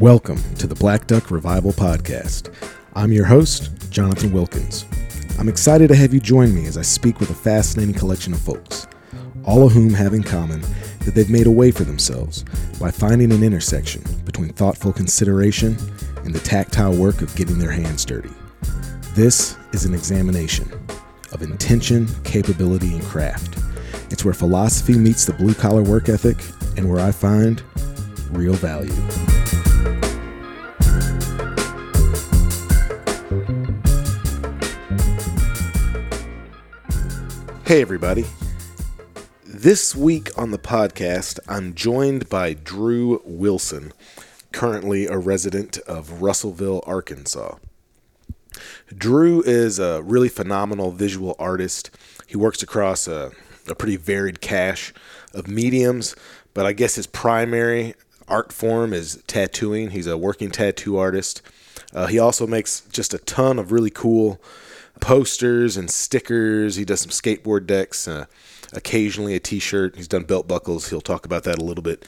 Welcome to the Black Duck Revival Podcast. I'm your host, Jonathan Wilkins. I'm excited to have you join me as I speak with a fascinating collection of folks, all of whom have in common that they've made a way for themselves by finding an intersection between thoughtful consideration and the tactile work of getting their hands dirty. This is an examination of intention, capability, and craft. It's where philosophy meets the blue collar work ethic and where I find real value. Hey, everybody. This week on the podcast, I'm joined by Drew Wilson, currently a resident of Russellville, Arkansas. Drew is a really phenomenal visual artist. He works across a, a pretty varied cache of mediums, but I guess his primary art form is tattooing. He's a working tattoo artist. Uh, he also makes just a ton of really cool posters and stickers. He does some skateboard decks, uh, occasionally a T-shirt. He's done belt buckles. He'll talk about that a little bit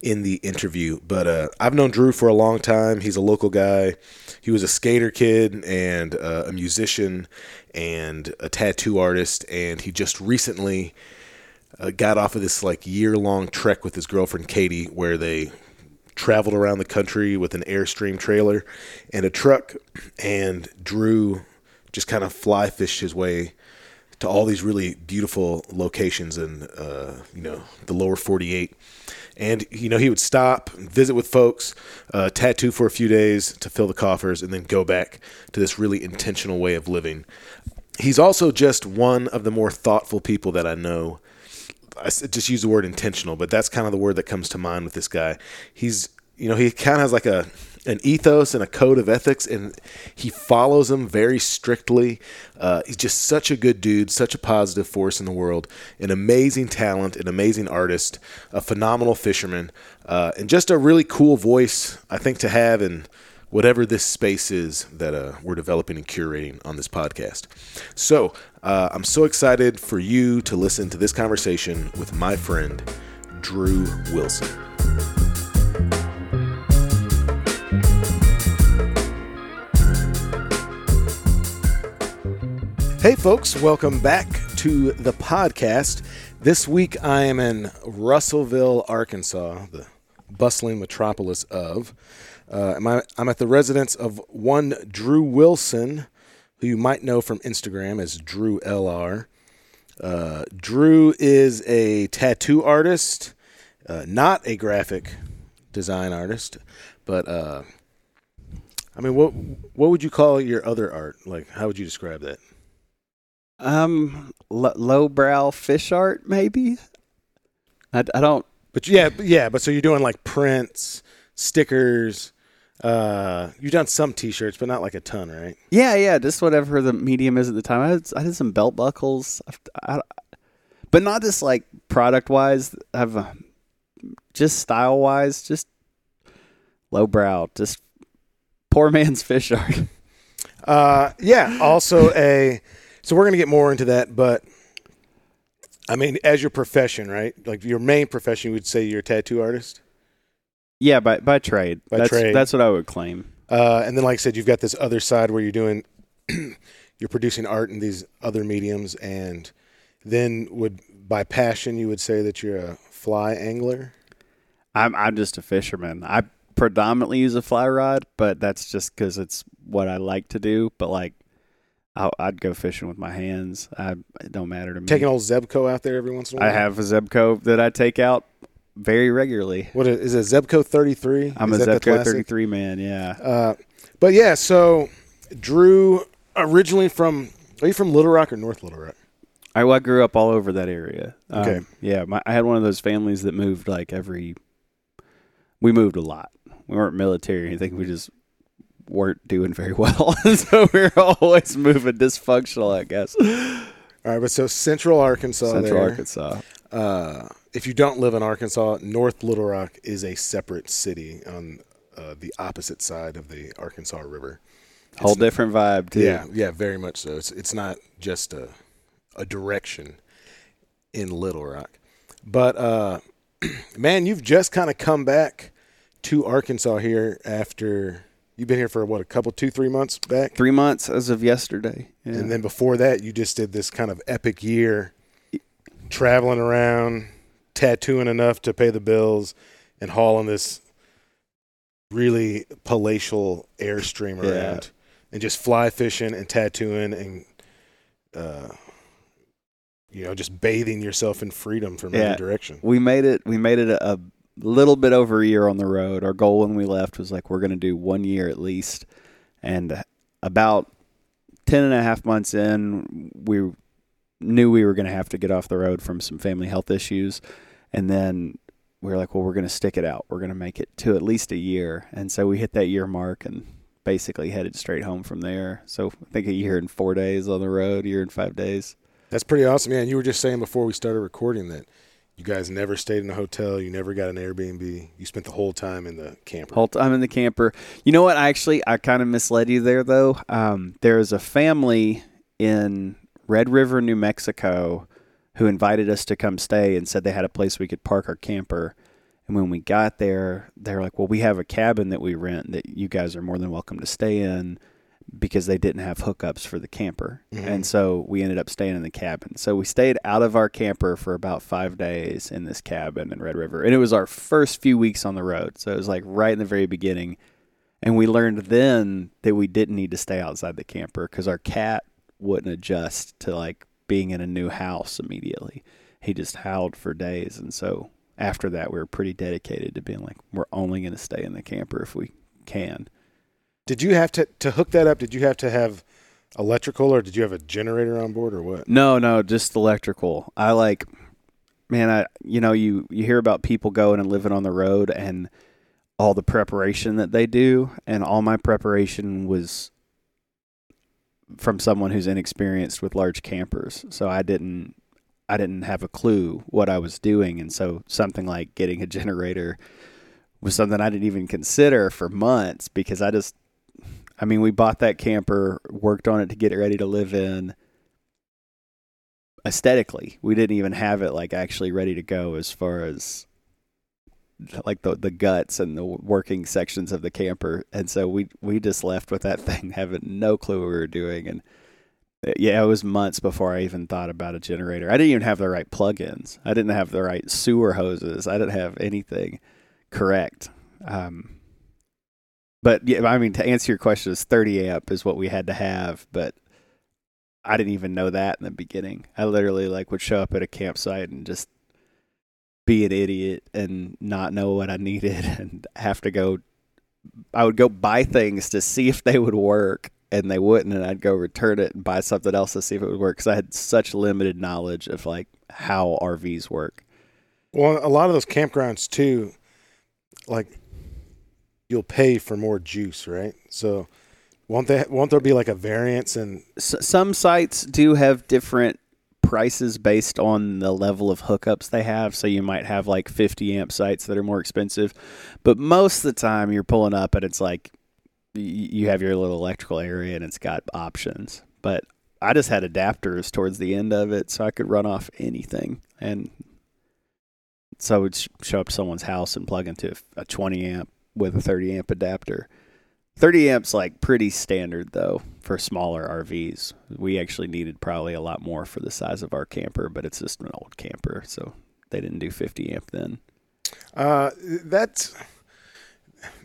in the interview. But uh, I've known Drew for a long time. He's a local guy. He was a skater kid and uh, a musician and a tattoo artist, and he just recently uh, got off of this like year-long trek with his girlfriend Katie, where they traveled around the country with an airstream trailer and a truck, and Drew just kind of fly fished his way to all these really beautiful locations in uh, you know the lower 48 and you know he would stop visit with folks uh, tattoo for a few days to fill the coffers and then go back to this really intentional way of living. He's also just one of the more thoughtful people that i know. I just use the word intentional but that's kind of the word that comes to mind with this guy. He's you know he kind of has like a an ethos and a code of ethics, and he follows them very strictly. Uh, he's just such a good dude, such a positive force in the world, an amazing talent, an amazing artist, a phenomenal fisherman, uh, and just a really cool voice, I think, to have in whatever this space is that uh, we're developing and curating on this podcast. So uh, I'm so excited for you to listen to this conversation with my friend, Drew Wilson. Hey, folks, welcome back to the podcast. This week I am in Russellville, Arkansas, the bustling metropolis of. Uh, I'm at the residence of one Drew Wilson, who you might know from Instagram as Drew LR. Uh, Drew is a tattoo artist, uh, not a graphic design artist, but uh, I mean, what what would you call your other art? Like, how would you describe that? Um, l- lowbrow fish art, maybe. I, I don't. But yeah, yeah. But so you're doing like prints, stickers. Uh, you've done some T-shirts, but not like a ton, right? Yeah, yeah. Just whatever the medium is at the time. I did, I did some belt buckles, I, I, but not just like product wise. I've uh, just style wise, just lowbrow, just poor man's fish art. Uh, yeah. Also a so we're going to get more into that, but I mean, as your profession, right? Like your main profession, you would say you're a tattoo artist. Yeah, by by trade. By that's, trade. That's what I would claim. Uh, and then, like I said, you've got this other side where you're doing, you're producing art in these other mediums, and then would by passion you would say that you're a fly angler. I'm I'm just a fisherman. I predominantly use a fly rod, but that's just because it's what I like to do. But like i would go fishing with my hands. I, it don't matter to me. Taking old Zebco out there every once in a while. I have a Zebco that I take out very regularly. What is, is it? Zebco thirty three. I'm is a Zebco thirty three man. Yeah. Uh, but yeah, so Drew originally from are you from Little Rock or North Little Rock? I, well, I grew up all over that area. Okay. Um, yeah, my, I had one of those families that moved like every. We moved a lot. We weren't military or anything. We just weren't doing very well. so we are always moving dysfunctional, I guess. All right, but so Central Arkansas. Central there, Arkansas. Uh, if you don't live in Arkansas, North Little Rock is a separate city on uh, the opposite side of the Arkansas River. It's Whole different vibe, too. Yeah, yeah, very much so. It's it's not just a a direction in Little Rock, but uh, man, you've just kind of come back to Arkansas here after you've been here for what a couple, two, three months back, Three months as of yesterday. Yeah. and then before that, you just did this kind of epic year, traveling around, tattooing enough to pay the bills, and hauling this really palatial airstream Yeah. around, and just fly fishing and tattooing and. Uh, you know, just bathing yourself in freedom from Yeah. every direction. we made it. We made it a, a little bit over a year on the road. Our goal when we left was like we're going to do one year at least, and about ten and a half months in, we knew we were going to have to get off the road from some family health issues, and then we were like, well, we're going to stick it out. We're going to make it to at least a year, and so we hit that year mark and basically headed straight home from there. So I think a year and four days on the road, a year and five days. That's pretty awesome, man. You were just saying before we started recording that you guys never stayed in a hotel, you never got an Airbnb. You spent the whole time in the camper. Whole time in the camper. You know what? I actually I kind of misled you there though. Um, there is a family in Red River, New Mexico, who invited us to come stay and said they had a place we could park our camper. And when we got there, they're like, "Well, we have a cabin that we rent that you guys are more than welcome to stay in." Because they didn't have hookups for the camper. Mhm. And so we ended up staying in the cabin. So we stayed out of our camper for about five days in this cabin in Red River. And it was our first few weeks on the road. So it was like right in the very beginning. And we learned then that we didn't need to stay outside the camper because our cat wouldn't adjust to like being in a new house immediately. He just howled for days. And so after that, we were pretty dedicated to being like, we're only going to stay in the camper if we can. Did you have to to hook that up? Did you have to have electrical, or did you have a generator on board, or what? No, no, just electrical. I like, man, I you know you you hear about people going and living on the road and all the preparation that they do, and all my preparation was from someone who's inexperienced with large campers. So I didn't I didn't have a clue what I was doing, and so something like getting a generator was something I didn't even consider for months because I just I mean, we bought that camper, worked on it to get it ready to live in aesthetically. We didn't even have it like actually ready to go as far as like the the guts and the working sections of the camper. And so we we just left with that thing having no clue what we were doing and uh, yeah, it was months before I even thought about a generator. I didn't even have the right plugins. I didn't have the right sewer hoses. I didn't have anything correct. Um, but yeah, I mean, to answer your question, is 30 amp is what we had to have, but I didn't even know that in the beginning. I literally like would show up at a campsite and just be an idiot and not know what I needed and have to go. I would go buy things to see if they would work, and they wouldn't, and I'd go return it and buy something else to see if it would work because I had such limited knowledge of like how RVs work. Well, a lot of those campgrounds too, like you'll pay for more juice, right? So won't they? Won't there be like a variance and S- some sites do have different prices based on the level of hookups they have. So you might have like 50 amp sites that are more expensive, but most of the time you're pulling up and it's like you have your little electrical area and it's got options. But I just had adapters towards the end of it so I could run off anything. And so I would show up to someone's house and plug into a 20 amp with a 30 amp adapter. 30 amps like pretty standard though for smaller RVs. We actually needed probably a lot more for the size of our camper, but it's just an old camper, so they didn't do 50 amp then. Uh, that's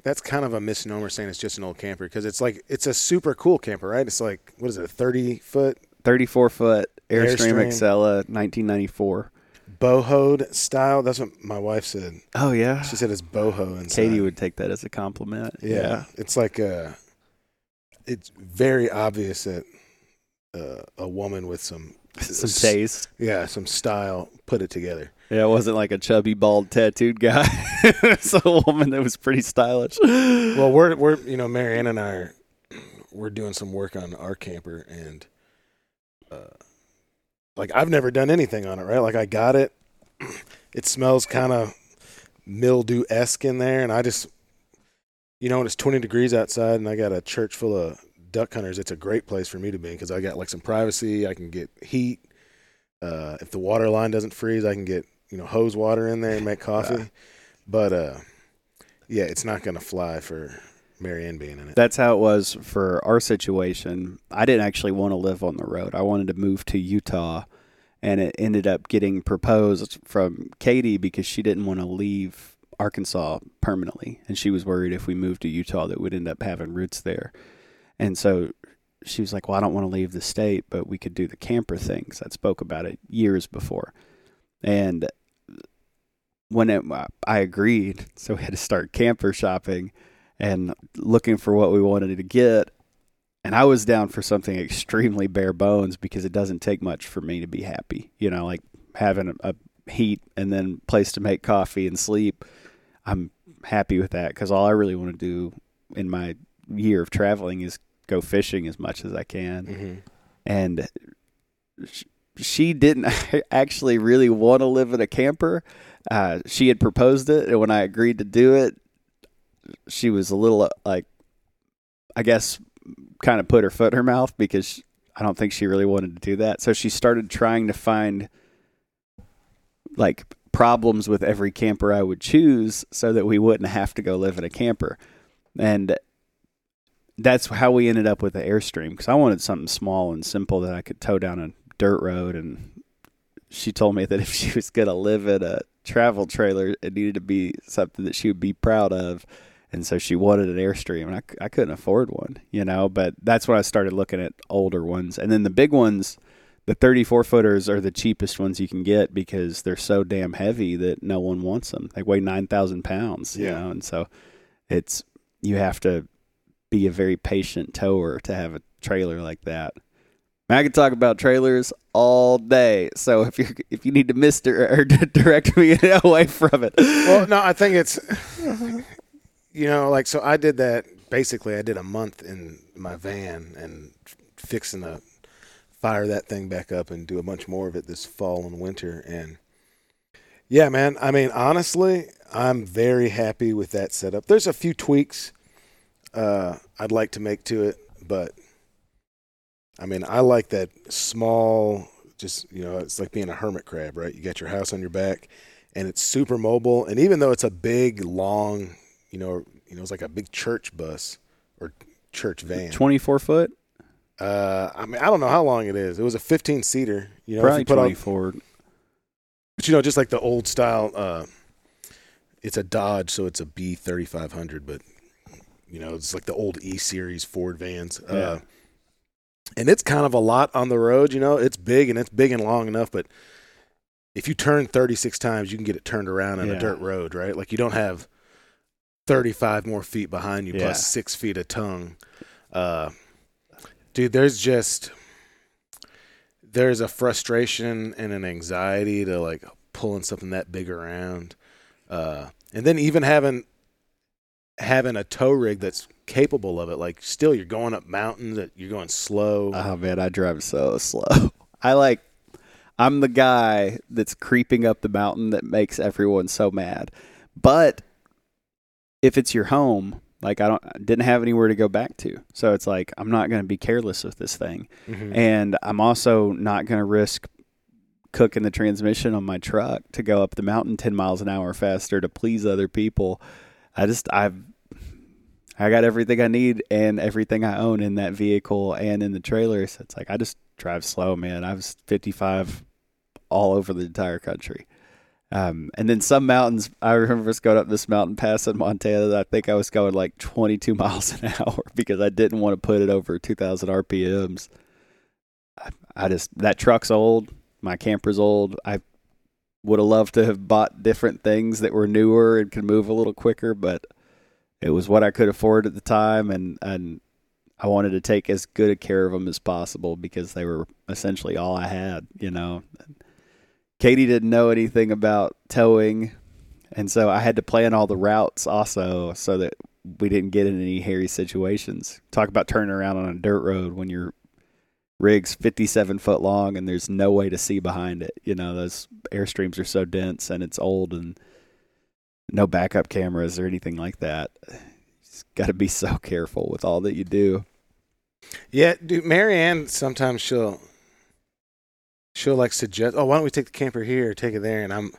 that's kind of a misnomer saying it's just an old camper because it's like it's a super cool camper, right? It's like what is it, a thirty foot 34 foot Airstream, Airstream. Excella 1994. Bohoed style? That's what my wife said. Oh yeah. She said it's boho inside. Katie would take that as a compliment. Yeah, it's like a. It's very obvious that uh, a woman with some Some taste. yeah, some style put it together. Yeah, it wasn't like a chubby, bald, tattooed guy. it's a woman that was pretty stylish. Well, we're we're you know Marianne and I are we're doing some work on our camper and uh, like I've never done anything on it, right? Like I got it, it smells kind of mildew esque in there, and I just you know when it's twenty degrees outside and I got a church full of duck hunters, it's a great place for me to be because I got like some privacy. I can get heat. Uh, if the water line doesn't freeze, I can get you know hose water in there and make coffee. But uh, yeah, it's not going to fly for Marianne being in it. That's how it was for our situation. I didn't actually want to live on the road. I wanted to move to Utah, and it ended up getting proposed from Katie because she didn't want to leave Arkansas permanently, and she was worried if we moved to Utah that we'd end up having roots there. And so she was like, "Well, I don't want to leave the state, but we could do the camper things." I spoke about it years before, and when it, I agreed, so we had to start camper shopping and looking for what we wanted to get. And I was down for something extremely bare bones because it doesn't take much for me to be happy. You know, like having a, a heat and then place to make coffee and sleep. I'm happy with that because all I really want to do in my year of traveling is go fishing as much as I can. Mm-hmm. And sh- she didn't actually really want to live in a camper. Uh, she had proposed it, and when I agreed to do it, she was a little uh, like, I guess, kind of put her foot in her mouth because I don't think she really wanted to do that. So she started trying to find like problems with every camper I would choose so that we wouldn't have to go live in a camper. And that's how we ended up with the Airstream because I wanted something small and simple that I could tow down a dirt road. And she told me that if she was going to live in a travel trailer, it needed to be something that she would be proud of. And so she wanted an Airstream, and I, I couldn't afford one, you know. But that's when I started looking at older ones. And then the big ones, the 34 footers, are the cheapest ones you can get because they're so damn heavy that no one wants them. They weigh 9,000 pounds, you Yeah. know. And so it's, you have to be a very patient tower to have a trailer like that. I could talk about trailers all day. So if you if you need to mister or direct me away from it, Well, no, I think it's, you know, like, so I did that basically, I did a month in my van and fixing to fire that thing back up and do a bunch more of it this fall and winter. And yeah, man, I mean, honestly, I'm very happy with that setup. There's a few tweaks uh, I'd like to make to it, but I mean, I like that small, just, you know, it's like being a hermit crab, right? You got your house on your back and it's super mobile. And even though it's a big, long, you know, you know, it's like a big church bus or church van. twenty four foot, Uh, I mean, I don't know how long it is. It was a 15 seater. You know, probably you twenty four. but you know, just like the old style. Uh, it's a Dodge, so it's a B 3500, but you know, it's like the old E series Ford vans. Yeah. Uh, and it's kind of a lot on the road. You know, it's big and it's big and long enough, but if you turn 36 times, you can get it turned around on Yeah. a dirt road, right? Like you don't have 35 more feet behind you Yeah. plus six feet of tongue. Uh, dude, there's just there's a frustration and an anxiety to like pulling something that big around, uh, and then even having having a tow rig that's capable of it. Like, still, you're going up mountains, that you're going slow. Oh man, I drive so slow. I like. I'm the guy that's creeping up the mountain that makes everyone so mad. But if it's your home, like I don't I didn't have anywhere to go back to. So it's like I'm not going to be careless with this thing. Mhm. And I'm also not going to risk cooking the transmission on my truck to go up the mountain 10 miles an hour faster to please other people. I just I've I got everything I need and everything I own in that vehicle and in the trailer. So it's like I just drive slow, man. I was 55 all over the entire country. Um, and then some mountains, I remember us going up this mountain pass in Montana. I think I was going like 22 miles an hour because I didn't want to put it over 2,000 RPMs. I, I just that truck's old. My camper's old. I would have loved to have bought different things that were newer and could move a little quicker, but it was what I could afford at the time, and and I wanted to take as good a care of them as possible because they were essentially all I had, you know. Katie didn't know anything about towing, and so I had to plan all the routes also so that we didn't get in any hairy situations. Talk about turning around on a dirt road when your rig's 57 foot long and there's no way to see behind it. You know, those airstreams are so dense and it's old and no backup cameras or anything like that. You just got to be so careful with all that you do. Yeah, dude, Marianne sometimes she'll she'll like suggest, oh, why don't we take the camper here take it there? And I'm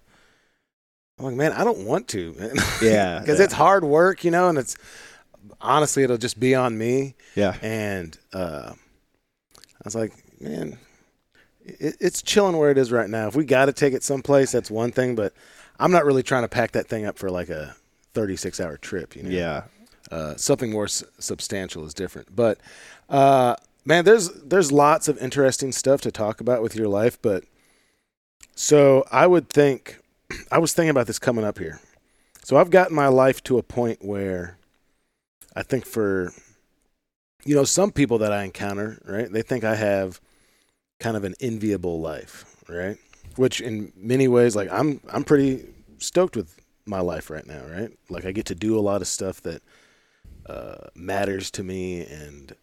I'm like, man, I don't want to, man. Yeah, because yeah. it's hard work, you know, and it's honestly it'll just be on me. Yeah. And uh, I was like, man, it, it's chilling where it is right now. If we got to take it someplace, that's one thing, but I'm not really trying to pack that thing up for like a 36 hour trip. You know, Yeah. uh, something more s- substantial is different. But uh, man, there's there's lots of interesting stuff to talk about with your life. But so I would think I was thinking about this coming up here. So I've gotten my life to a point where I think for you know some people that I encounter, right? They think I have kind of an enviable life, right? Which in many ways, like I'm I'm pretty stoked with my life right now, right? Like I get to do a lot of stuff that uh, matters to me and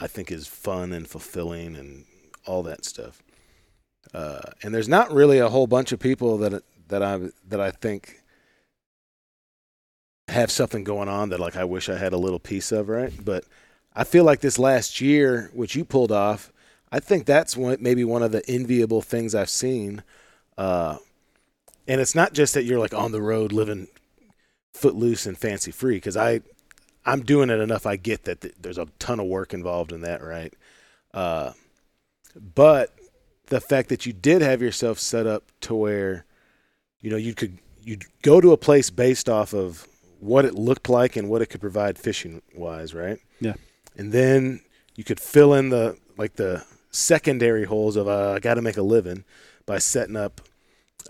I think is fun and fulfilling and all that stuff. Uh, and there's not really a whole bunch of people that that I that I think have something going on that like I wish I had a little piece of, right? But I feel like this last year, which you pulled off, I think that's maybe one of the enviable things I've seen. Uh, and it's not just that you're like on the road living footloose and fancy free, because I I'm doing it enough. I get that th- there's a ton of work involved in that, right? Uh, but the fact that you did have yourself set up to where, you know, you could you'd go to a place based off of what it looked like and what it could provide fishing wise, right? Yeah. And then you could fill in the like the secondary holes of uh, I got to make a living by setting up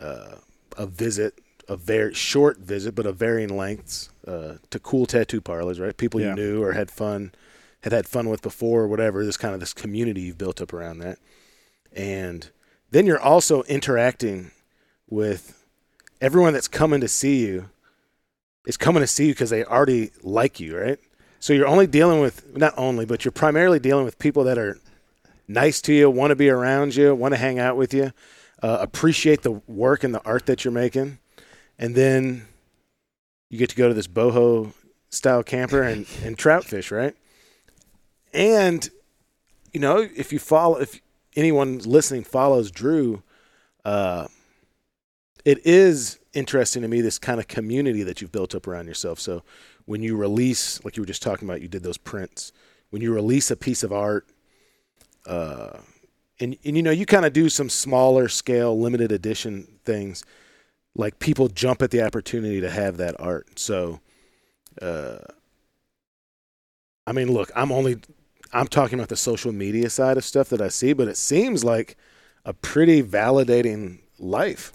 uh, a visit, a very short visit, but of varying lengths uh, to cool tattoo parlors, right? People Yeah. you knew or had fun, had had fun with before, or whatever. This kind of this community you've built up around that, and then you're also interacting with everyone that's coming to see you. Is coming to see you because they already like you, right? So you're only dealing with not only, but you're primarily dealing with people that are nice to you, want to be around you, want to hang out with you, uh, appreciate the work and the art that you're making, and then you get to go to this boho style camper and, and trout fish, right? And you know, if you follow, if anyone listening follows Drew, uh, it is interesting to me this kind of community that you've built up around yourself. So when you release, like you were just talking about, you did those prints. When you release a piece of art, uh, and and you know you kind of do some smaller scale, limited edition things, like people jump at the opportunity to have that art. So, uh, I mean, look, I'm only I'm talking about the social media side of stuff that I see, but it seems like a pretty validating life.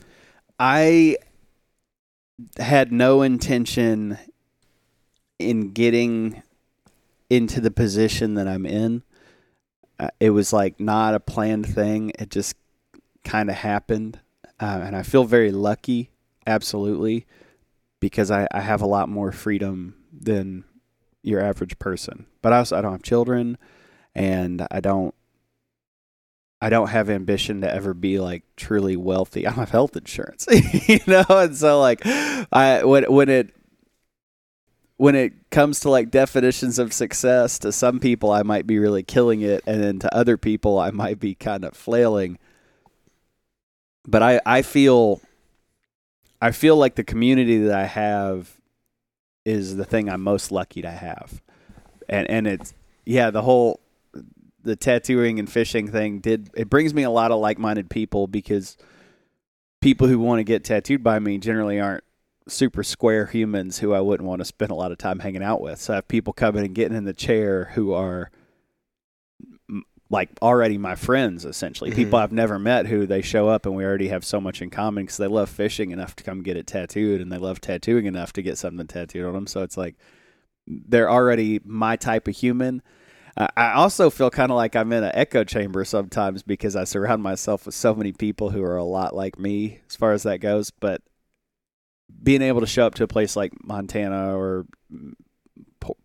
I had no intention in getting into the position that I'm in. Uh, it was like not a planned thing. It just kind of happened. Uh, and I feel very lucky, absolutely, because I, I have a lot more freedom than your average person. But I also I don't have children, and I don't I don't have ambition to ever be like truly wealthy. I don't have health insurance, you know, and so like I when when it when it comes to like definitions of success, to some people I might be really killing it, and then to other people I might be kind of flailing. But I I feel I feel like the community that I have is the thing I'm most lucky to have, and and it's yeah the whole the tattooing and fishing thing did it brings me a lot of like-minded people because people who want to get tattooed by me generally aren't super square humans who I wouldn't want to spend a lot of time hanging out with. So I have people coming and getting in the chair who are like already my friends essentially. Mhm. People I've never met who they show up and we already have so much in common because they love fishing enough to come get it tattooed and they love tattooing enough to get something tattooed on them. So it's like they're already my type of human. I I also feel kind of like I'm in an echo chamber sometimes because I surround myself with so many people who are a lot like me as far as that goes. But being able to show up to a place like Montana or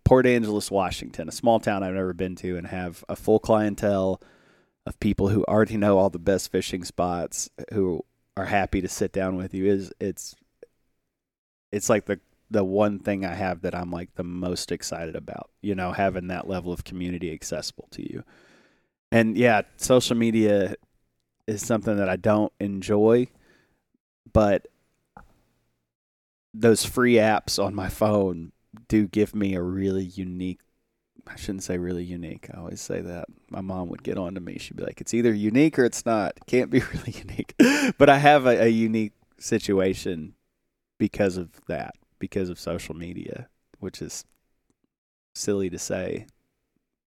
Port Angeles, Washington, a small town I've never been to, and have a full clientele of people who already know all the best fishing spots, who are happy to sit down with you is it's it's like the the one thing I have that I'm like the most excited about, you know, having that level of community accessible to you. And yeah, social media is something that I don't enjoy, but those free apps on my phone do give me a really unique. I shouldn't say really unique. I always say that. My mom would get on to me. She'd be like, "It's either unique or it's not. Can't be really unique." but I have a, a unique situation because of that, because of social media, which is silly to say.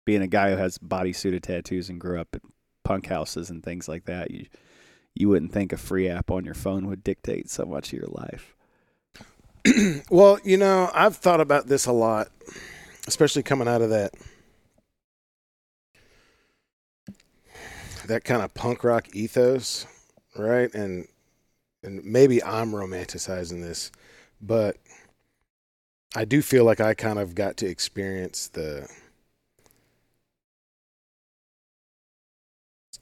Being a guy who has bodysuited tattoos and grew up in punk houses and things like that, you you wouldn't think a free app on your phone would dictate so much of your life. Well, you know, I've thought about this a lot, especially coming out of that that kind of punk rock ethos, right? And and maybe I'm romanticizing this, but I do feel like I kind of got to experience the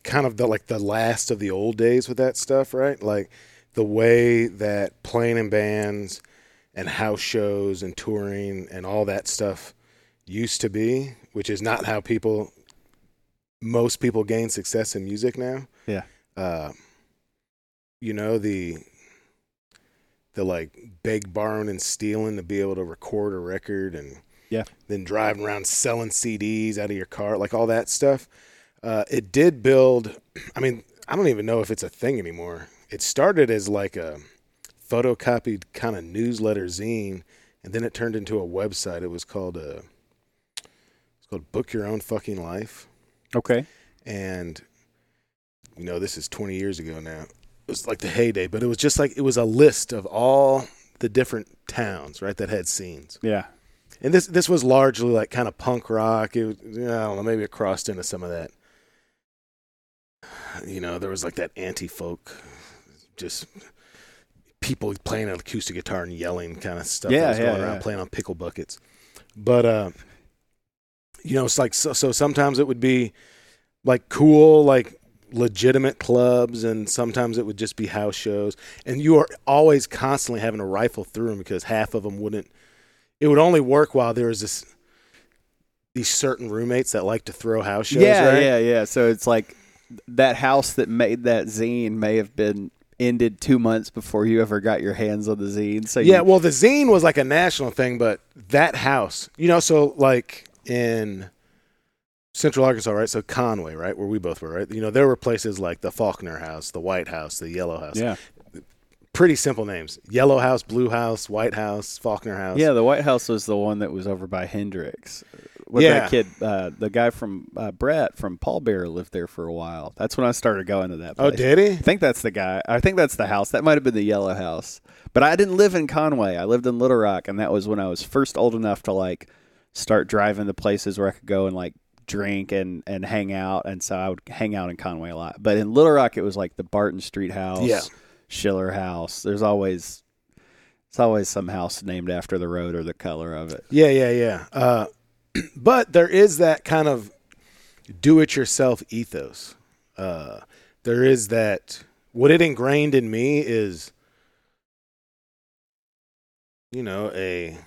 kind of the like the last of the old days with that stuff, right? Like the way that playing in bands and house shows and touring and all that stuff used to be, which is not how people most people gain success in music now. Yeah. Uh, you know the the like beg, borrowing, and stealing to be able to record a record and Yeah. then driving around selling CDs out of your car, like all that stuff. Uh, it did build. I mean, I don't even know if it's a thing anymore. It started as like a photocopied kind of newsletter zine, and then it turned into a website. It was called a. It's called Book Your Own Fucking Life Okay. and you know this is 20 years ago now it was like the heyday but it was just like it was a list of all the different towns right that had scenes Yeah. and this this was largely like kind of punk rock it was, i don't know maybe it crossed into some of that you know there was like that anti-folk just people playing an acoustic guitar and yelling kind of stuff Yeah, yeah, going around yeah. playing on pickle buckets but uh you know it's like so, so sometimes it would be like cool like legitimate clubs and sometimes it would just be house shows and you are always constantly having to rifle through them because half of them wouldn't it would only work while there was this these certain roommates that like to throw house shows yeah, right? yeah, yeah. So it's like that house that made that zine may have been ended two months before you ever got your hands on the zine. So Yeah, you, well, the zine was like a national thing, but that house, you know, so like in Central Arkansas, right? So Conway, right, where we both were, right? You know, there were places like the Faulkner House, the White House, the Yellow House. yeah, Pretty simple names: Yellow House, Blue House, White House, Faulkner House. yeah. The White House was the one that was over by Hendrix. With Yeah. that kid, uh, the guy from uh, Brett from Paul Bear lived there for a while. That's when I started going to that. Oh, did he? I think that's the guy. I think that's the house. That might have been the yellow house. But I didn't live in Conway. I lived in Little Rock, and that was when I was first old enough to like start driving to places where I could go and like drink and and hang out. And so I would hang out in Conway a lot. But in Little Rock, it was like the Barton Street house, Yeah. Schiller House. There's always it's always some house named after the road or the color of it. Yeah, yeah, yeah. Uh, but there is that kind of do-it-yourself ethos. Uh, there is that. What it ingrained in me is, you know, a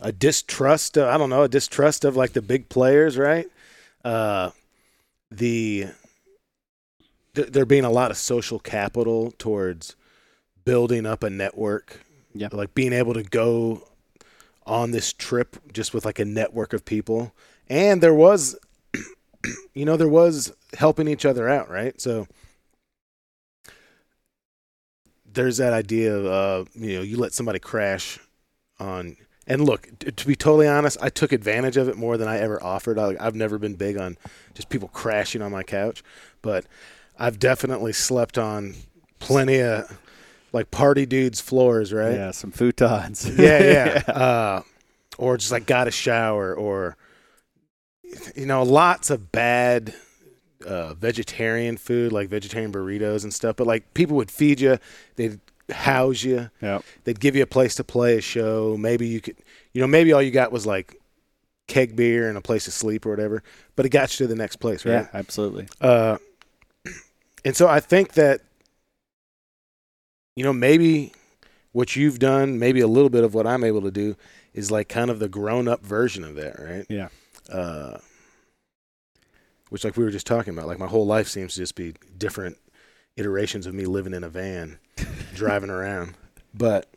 a distrust. Of, I don't know, a distrust of like the big players, right? Uh, the th- there being a lot of social capital towards building up a network. Yeah. like being able to go on this trip just with like a network of people. And there was you know there was helping each other out right? So there's that idea of uh, you know you let somebody crash on and look to be totally honest i took advantage of it more than i ever offered. I, i've never been big on just people crashing on my couch but i've definitely slept on plenty of like party dudes floors right Yeah, some futons. yeah, yeah. Uh, or just like got a shower, or you know, lots of bad uh, vegetarian food, like vegetarian burritos and stuff. But like people would feed you, they'd house you, Yep. they'd give you a place to play a show. Maybe you could, you know, maybe all you got was like keg beer and a place to sleep or whatever. But it got you to the next place, right? Yeah, absolutely. Uh, and so I think that, you know, maybe what you've done, maybe a little bit of what I'm able to do, is like kind of the grown up version of that, right? Yeah. Uh, which, like we were just talking about, like my whole life seems to just be different iterations of me living in a van, driving around. But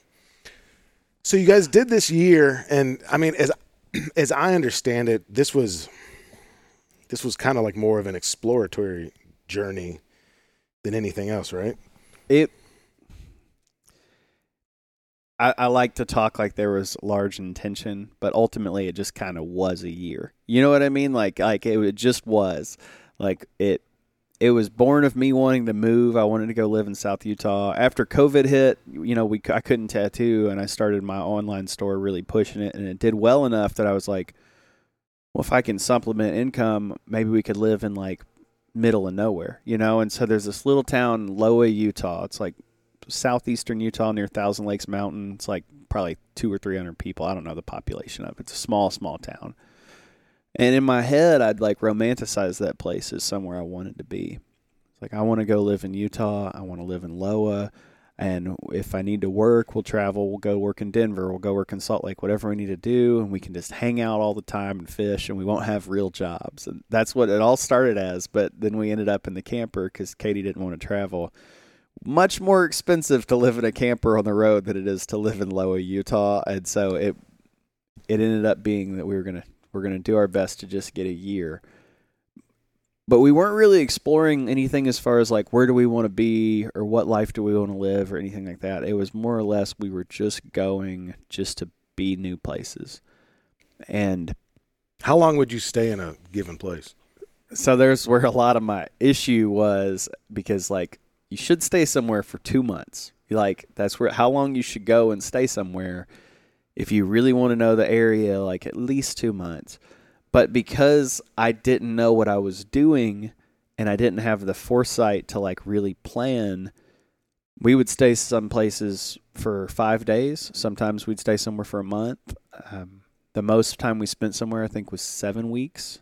so you guys did this year, and I mean, as as I understand it, this was this was kind of like more of an exploratory journey than anything else, right? It. I, I like to talk like there was large intention, but ultimately it just kind of was a year. You know what I mean? Like like it, it just was. Like it it was born of me wanting to move. I wanted to go live in South Utah. After COVID hit, you know, we I couldn't tattoo, and I started my online store, really pushing it, and it did well enough that I was like, well, if I can supplement income, maybe we could live in like middle of nowhere, you know. And so there's this little town, Loa, Utah. It's like southeastern Utah near Thousand Lakes Mountain. It's like probably two or three hundred people. I don't know the population of it. It's a small, small town. And in my head, I'd like romanticize that place as somewhere I wanted to be. It's like I want to go live in Utah. I want to live in Loa. And if I need to work, we'll travel. We'll go work in Denver. We'll go work in Salt Lake. Whatever we need to do, and we can just hang out all the time and fish, and we won't have real jobs. And that's what it all started as. But then we ended up in the camper because Katie didn't want to travel. Much more expensive to live in a camper on the road than it is to live in Loa, Utah. And so it it ended up being that we were gonna we're going to do our best to just get a year. But we weren't really exploring anything as far as like where do we want to be or what life do we want to live or anything like that. It was more or less we were just going just to be new places. And how long would you stay in a given place? So there's where a lot of my issue was because like you should stay somewhere for 2 months. Like that's where how long you should go and stay somewhere if you really want to know the area, like at least two months. But because I didn't know what I was doing and I didn't have the foresight to like really plan, we would stay some places for five days. Sometimes we'd stay somewhere for a month. Um, the most time we spent somewhere, I think, was seven weeks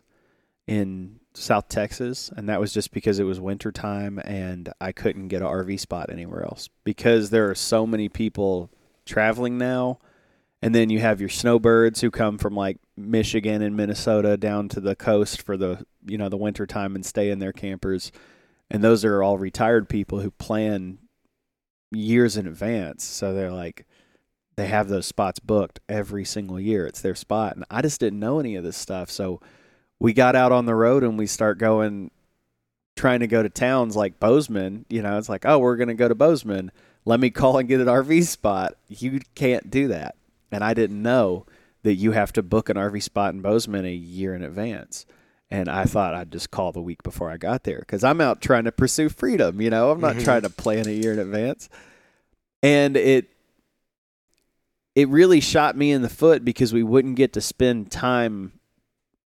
in South Texas, and that was just because it was winter time and I couldn't get an RV spot anywhere else. Because there are so many people traveling now and then you have your snowbirds who come from like Michigan and Minnesota down to the coast for the you know the winter time and stay in their campers. And those are all retired people who plan years in advance. So they're like they have those spots booked every single year. It's their spot. And I just didn't know any of this stuff. So we got out on the road and we start going trying to go to towns like Bozeman you know it's like oh we're going to go to Bozeman let me call and get an RV spot you can't do that and I didn't know that you have to book an RV spot in Bozeman a year in advance. And I thought I'd just call the week before I got there because I'm out trying to pursue freedom. You know, I'm not mm-hmm. trying to plan a year in advance. And it it really shot me in the foot because we wouldn't get to spend time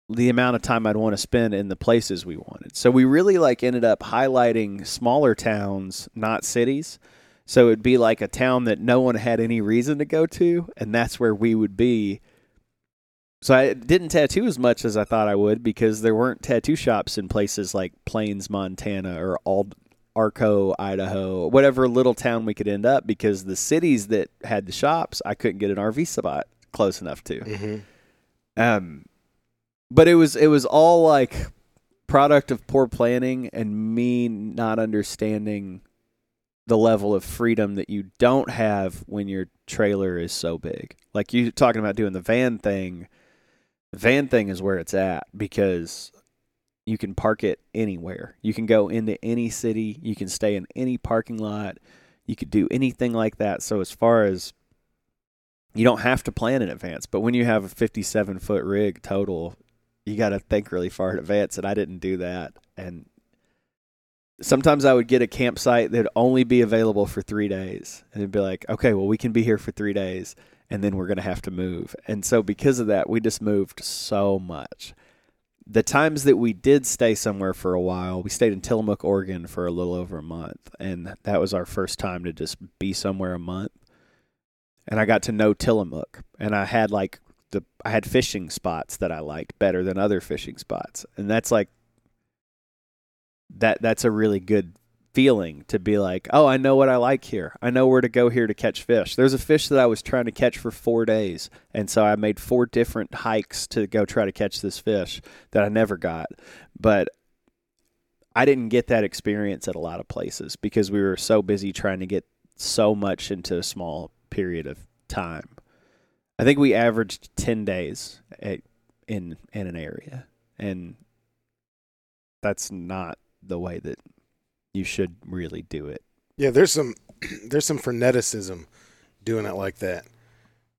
the amount of time I'd want to spend in the places we wanted. So we really like ended up highlighting smaller towns, not cities. So it'd be like a town that no one had any reason to go to, and that's where we would be. So I didn't tattoo as much as I thought I would because there weren't tattoo shops in places like Plains, Montana, or Ald- Arco, Idaho, whatever little town we could end up. Because the cities that had the shops, I couldn't get an RV spot close enough to. Mm-hmm. Um, but it was it was all like product of poor planning and me not understanding the level of freedom that you don't have when your trailer is so big. Like you talking about doing the van thing, the van thing is where it's at because you can park it anywhere. You can go into any city, you can stay in any parking lot, you could do anything like that. So as far as you don't have to plan in advance, but when you have a 57 foot rig total, you got to think really far in advance and I didn't do that and sometimes I would get a campsite that'd only be available for three days, and it'd be like, okay, well, we can be here for three days, and then we're gonna have to move. And so because of that, we just moved so much. The times that we did stay somewhere for a while, we stayed in Tillamook, Oregon for a little over a month, and that was our first time to just be somewhere a month. And I got to know Tillamook, and I had like the I had fishing spots that I liked better than other fishing spots, and that's like that that's a really good feeling to be like, oh, I know what I like here. I know where to go here to catch fish. There's a fish that I was trying to catch for four days, and so I made four different hikes to go try to catch this fish that I never got. But I didn't get that experience at a lot of places because we were so busy trying to get so much into a small period of time. I think we averaged 10 days at, in in an area and that's not the way that you should really do it. Yeah, there's some there's some freneticism doing it like that.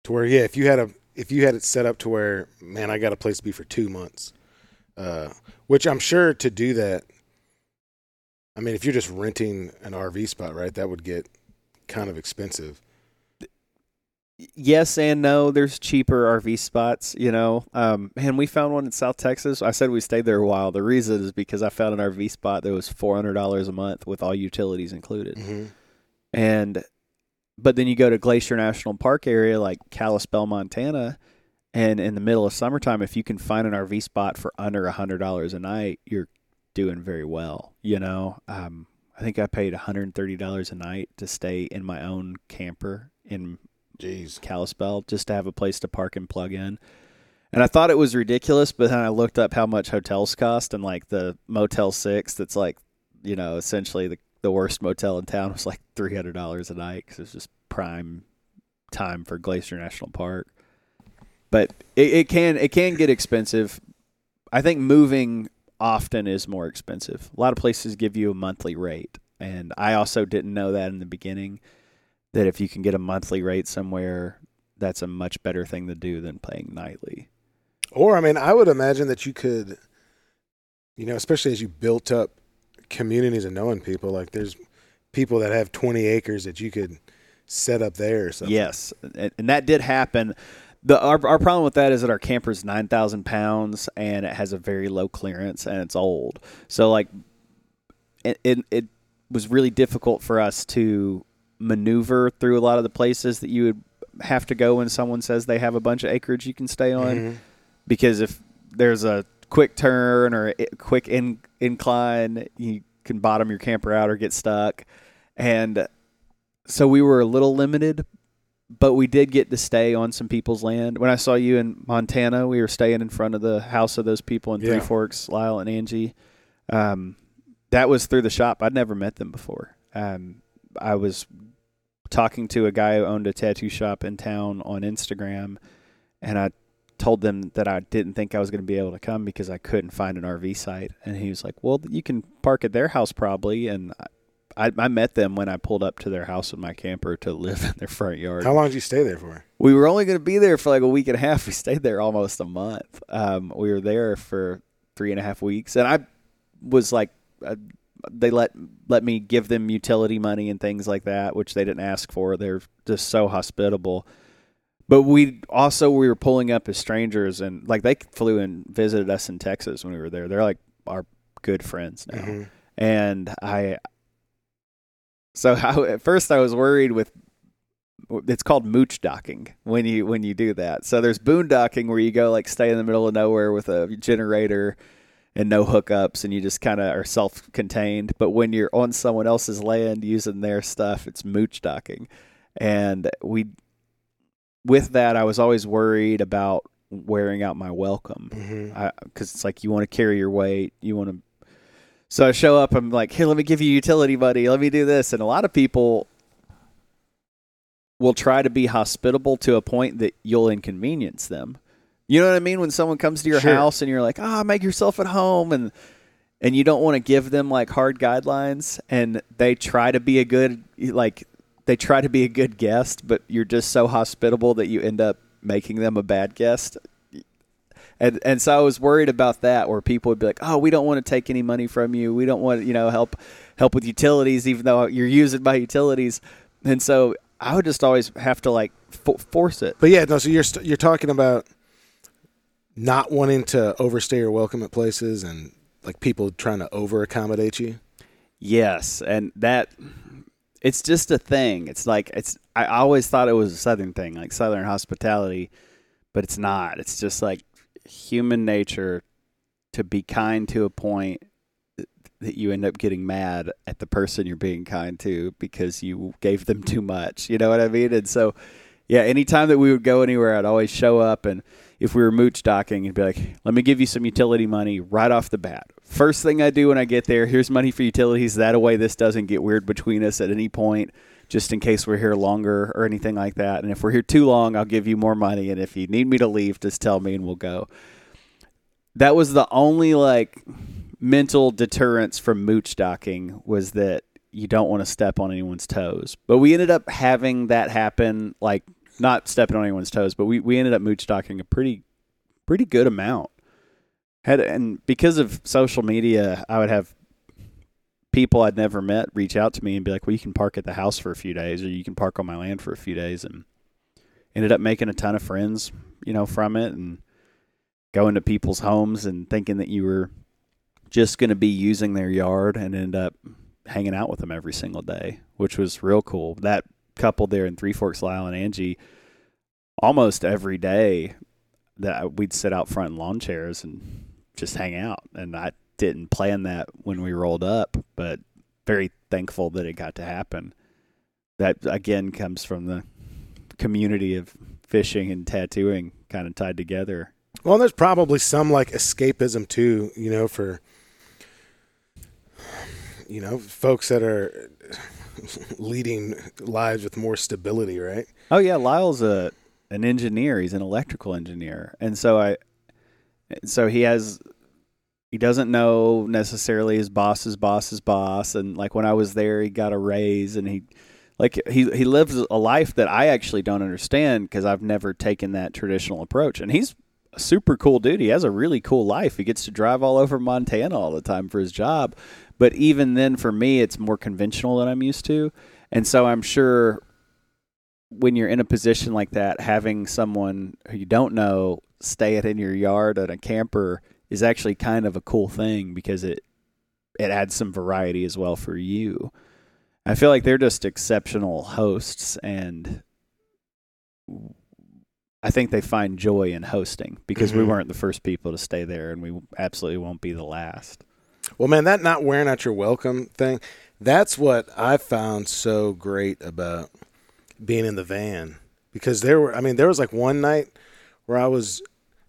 To where yeah, if you had a if you had it set up to where man, I got a place to be for two months, uh, which I'm sure to do that. I mean, if you're just renting an RV spot, right, that would get kind of expensive. Yes and no. There's cheaper RV spots, you know. Um, man, we found one in South Texas. I said we stayed there a while. The reason is because I found an RV spot that was four hundred dollars a month with all utilities included. Mm-hmm. And but then you go to Glacier National Park area like Kalispell, Montana, and in the middle of summertime, if you can find an RV spot for under a hundred dollars a night, you're doing very well. You know, um, I think I paid one hundred and thirty dollars a night to stay in my own camper in Jeez. Kalispell just to have a place to park and plug in. And I thought it was ridiculous, but then I looked up how much hotels cost, and like the Motel Six, that's like, you know, essentially the the worst motel in town was like three hundred dollars a night because it's just prime time for Glacier National Park. But it, it can it can get expensive. I think moving often is more expensive. A lot of places give you a monthly rate, and I also didn't know that in the beginning. That if you can get a monthly rate somewhere, that's a much better thing to do than playing nightly. Or I mean, I would imagine that you could, you know, especially as you built up communities and knowing people, like there's people that have 20 acres that you could set up there or something. Yes, and, and that did happen. The our, our problem with that is that our camper's nine thousand pounds and it has a very low clearance and it's old. So like, it, it it was really difficult for us to maneuver through a lot of the places that you would have to go when someone says they have a bunch of acreage you can stay on, Mhm. because if there's a quick turn or a quick in, incline, you can bottom your camper out or get stuck, and so we were a little limited, but we did get to stay on some people's land. When I saw you in Montana, we were staying in front of the house of those people in Three Forks, Lyle and Angie. Um, that was through the shop. I'd never met them before. Um, I was talking to a guy who owned a tattoo shop in town on Instagram, and I told them that I didn't think I was going to be able to come because I couldn't find an RV site. And he was like, "Well, you can park at their house probably." And I, I met them when I pulled up to their house with my camper to live in their front yard. How long did you stay there for? We were only going to be there for like a week and a half. We stayed there almost a month. Um, we were there for three and a half weeks, and I was like, uh, they let let me give them utility money and things like that, which they didn't ask for. They're just so hospitable. But we also we were pulling up as strangers, and like they flew and visited us in Texas when we were there. They're like our good friends now, Mhm. and I. So how, at first I was worried with it's called mooch docking when you when you do that. So there's boondocking where you go like stay in the middle of nowhere with a generator and no hookups and you just kind of are self-contained. But when you're on someone else's land using their stuff, it's mooch docking. And we with that I was always worried about wearing out my welcome mm-hmm. because it's like you want to carry your weight, you want to. So I show up, I'm like, here, let me give you utility money, let me do this, and a lot of people will try to be hospitable to a point that you'll inconvenience them. You know what I mean? When someone comes to your Sure. house and you're like, ah, make yourself at home, and and you don't want to give them like hard guidelines, and they try to be a good like they try to be a good guest, but you're just so hospitable that you end up making them a bad guest. And and so I was worried about that, where people would be like, "Oh, we don't want to take any money from you. We don't want you know help help with utilities, even though you're using my utilities." And so I would just always have to like fo- force it. But yeah, no. So you're st- you're talking about not wanting to overstay your welcome at places and like people trying to over accommodate you. Yes, and that it's just a thing. It's like it's I always thought it was a southern thing, like southern hospitality, but it's not. It's just like human nature to be kind to a point that you end up getting mad at the person you're being kind to because you gave them too much. You know what I mean? And so yeah, anytime that we would go anywhere, I'd always show up and if we were mooch docking, it'd be like, let me give you some utility money right off the bat. First thing I do when I get there, here's money for utilities. That way, this doesn't get weird between us at any point. just in case we're here longer or anything like that. And if we're here too long, I'll give you more money. And if you need me to leave, just tell me and we'll go. That was the only like mental deterrence from mooch docking was that you don't want to step on anyone's toes. But we ended up having that happen, like not stepping on anyone's toes, but we, we ended up mooch docking a pretty pretty good amount. Had and because of social media, I would have people I'd never met reach out to me and be like, "Well, you can park at the house for a few days, or you can park on my land for a few days," and ended up making a ton of friends, you know, from it, and going to people's homes and thinking that you were just going to be using their yard, and end up hanging out with them every single day, which was real cool. That couple there in Three Forks, Lyle and Angie, almost every day that we'd sit out front in lawn chairs and just hang out, and I didn't plan that when we rolled up, but very thankful that it got to happen. That again comes from the community of fishing and tattooing kind of tied together. Well, there's probably some like escapism too, you know, for you know, folks that are leading lives with more stability, right? Oh yeah, Lyle's a an engineer. He's an electrical engineer, and so I, so he has he doesn't know necessarily his boss's boss's boss. And like when I was there he got a raise and he like he he lives a life that I actually don't understand because I've never taken that traditional approach. And he's a super cool dude. He has a really cool life. He gets to drive all over Montana all the time for his job but even then for me it's more conventional than I'm used to and so I'm sure when you're in a position like that having someone who you don't know stay it in your yard at a camper is actually kind of a cool thing because it it adds some variety as well for you. I feel like they're just exceptional hosts and I think they find joy in hosting because mm-hmm. we weren't the first people to stay there and we absolutely won't be the last. Well, man, that not wearing out your welcome thing, that's what I found so great about being in the van because there were I mean, there was like one night where I was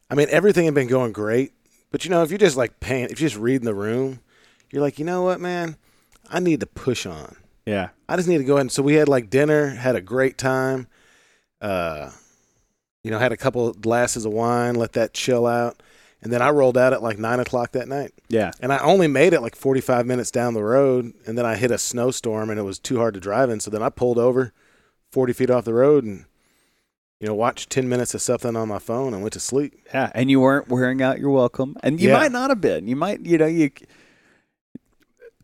I mean, everything had been going great but you know, if you're just like paying, if you're just reading the room, you're like, you know what, man, I need to push on. Yeah, I just need to go ahead. And so we had like dinner, had a great time. Uh, you know, had a couple glasses of wine, let that chill out, and then I rolled out at like nine o'clock that night. Yeah, and I only made it like 45 minutes down the road, and then I hit a snowstorm, and it was too hard to drive in. So then I pulled over 40 feet off the road and you know, watched 10 minutes of something on my phone and went to sleep. Yeah. And you weren't wearing out your welcome. And you yeah. might not have been. You might, you know, you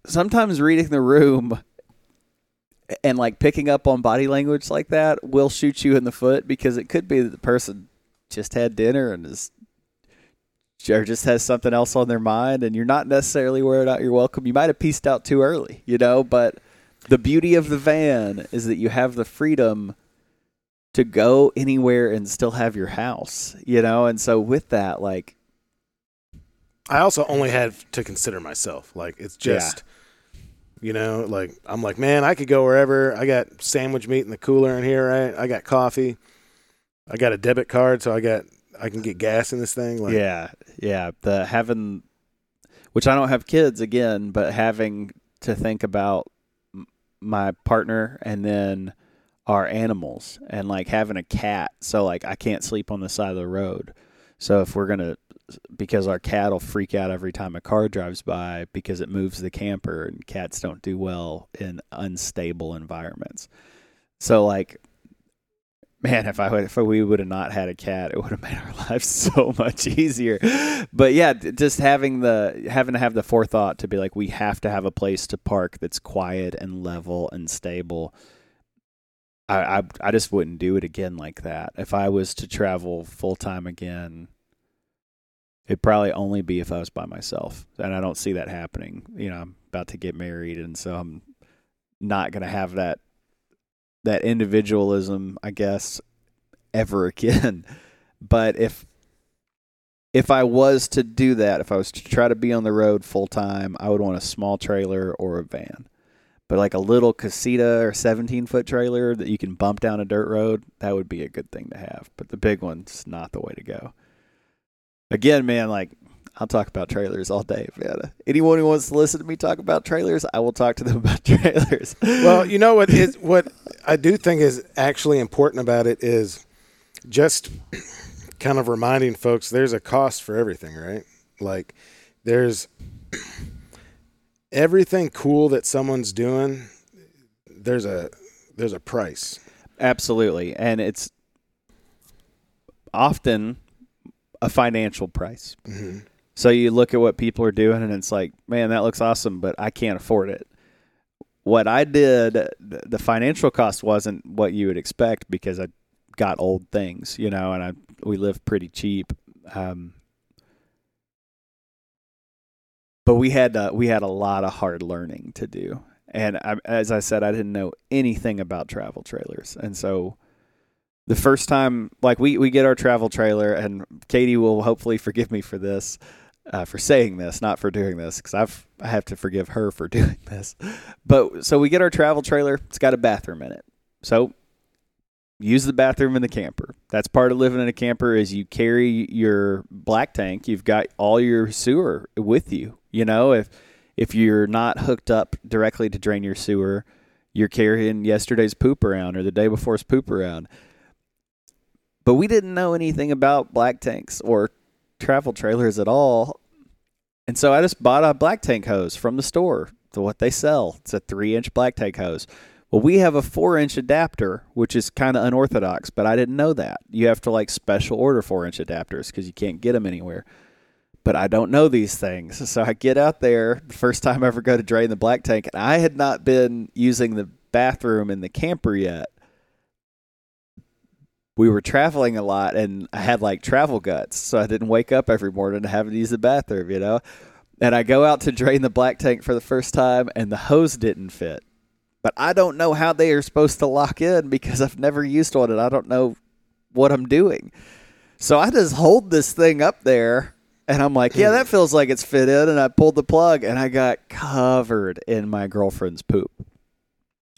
sometimes reading the room and like picking up on body language like that will shoot you in the foot because it could be that the person just had dinner and is or just has something else on their mind and you're not necessarily wearing out your welcome. You might have pieced out too early, you know, but the beauty of the van is that you have the freedom to go anywhere and still have your house, you know? And so with that, like I also only had to consider myself. Like it's just yeah. you know, like I'm like, man, I could go wherever. I got sandwich meat in the cooler in here, right? I got coffee. I got a debit card, so I got I can get gas in this thing. Like, yeah, yeah. The having, which I don't have kids again, but having to think about my partner and then our animals and like having a cat. So like I can't sleep on the side of the road. So if we're gonna because our cat will freak out every time a car drives by because it moves the camper and cats don't do well in unstable environments. So like man, if I would, if we would have not had a cat, it would have made our lives so much easier. But yeah, just having the having to have the forethought to be like, we have to have a place to park that's quiet and level and stable I, I, I just wouldn't do it again like that. If I was to travel full time again, it'd probably only be if I was by myself, and I don't see that happening. You know, I'm about to get married, and so I'm not going to have that that individualism, I guess, ever again. but if if I was to do that, if I was to try to be on the road full time, I would want a small trailer or a van. But like a little casita or 17 foot trailer that you can bump down a dirt road, that would be a good thing to have. But the big one's not the way to go. Again, man, like I'll talk about trailers all day, man. Anyone who wants to listen to me talk about trailers, I will talk to them about trailers. Well, you know what is what I do think is actually important about it is just kind of reminding folks there's a cost for everything, right? Like there's everything cool that someone's doing. There's a there's a price. Absolutely, and it's often a financial price. Mm-hmm. So you look at what people are doing, and it's like, man, that looks awesome, but I can't afford it. What I did, the financial cost wasn't what you would expect because I got old things, you know, and I we live pretty cheap. Um, but we had uh, we had a lot of hard learning to do, and I, as I said, I didn't know anything about travel trailers, and so the first time, like we we get our travel trailer, and Katie will hopefully forgive me for this. Uh, for saying this, not for doing this, because I've I have to forgive her for doing this. But so we get our travel trailer. It's got a bathroom in it. So use the bathroom in the camper. That's part of living in a camper is you carry your black tank. You've got all your sewer with you. You know, if if you're not hooked up directly to drain your sewer, you're carrying yesterday's poop around or the day before's poop around. But we didn't know anything about black tanks or travel trailers at all. And so I just bought a black tank hose from the store to what they sell. It's a three inch black tank hose. Well, we have a four inch adapter, which is kind of unorthodox, but I didn't know that. You have to like special order four inch adapters because you can't get them anywhere. But I don't know these things. So I get out there the first time I ever go to drain the black tank, and I had not been using the bathroom in the camper yet we were traveling a lot and I had like travel guts. So I didn't wake up every morning having to use the bathroom, you know? And I go out to drain the black tank for the first time and the hose didn't fit. But I don't know how they are supposed to lock in because I've never used one and I don't know what I'm doing. So I just hold this thing up there and I'm like, yeah, that feels like it's fit in. And I pulled the plug and I got covered in my girlfriend's poop.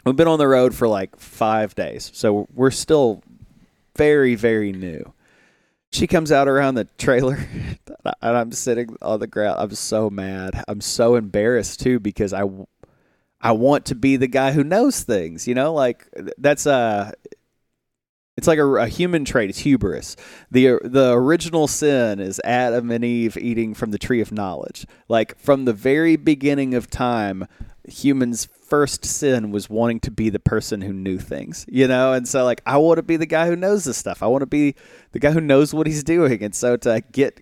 We've been on the road for like five days. So we're still very, very new. She comes out around the trailer, and I'm sitting on the ground. I'm so mad. I'm so embarrassed too because I, I want to be the guy who knows things. You know, like that's a. It's like a, a human trait. It's hubris. the The original sin is Adam and Eve eating from the tree of knowledge. Like from the very beginning of time, humans first sin was wanting to be the person who knew things, you know? And so, like, I want to be the guy who knows this stuff. I want to be the guy who knows what he's doing. And so, to get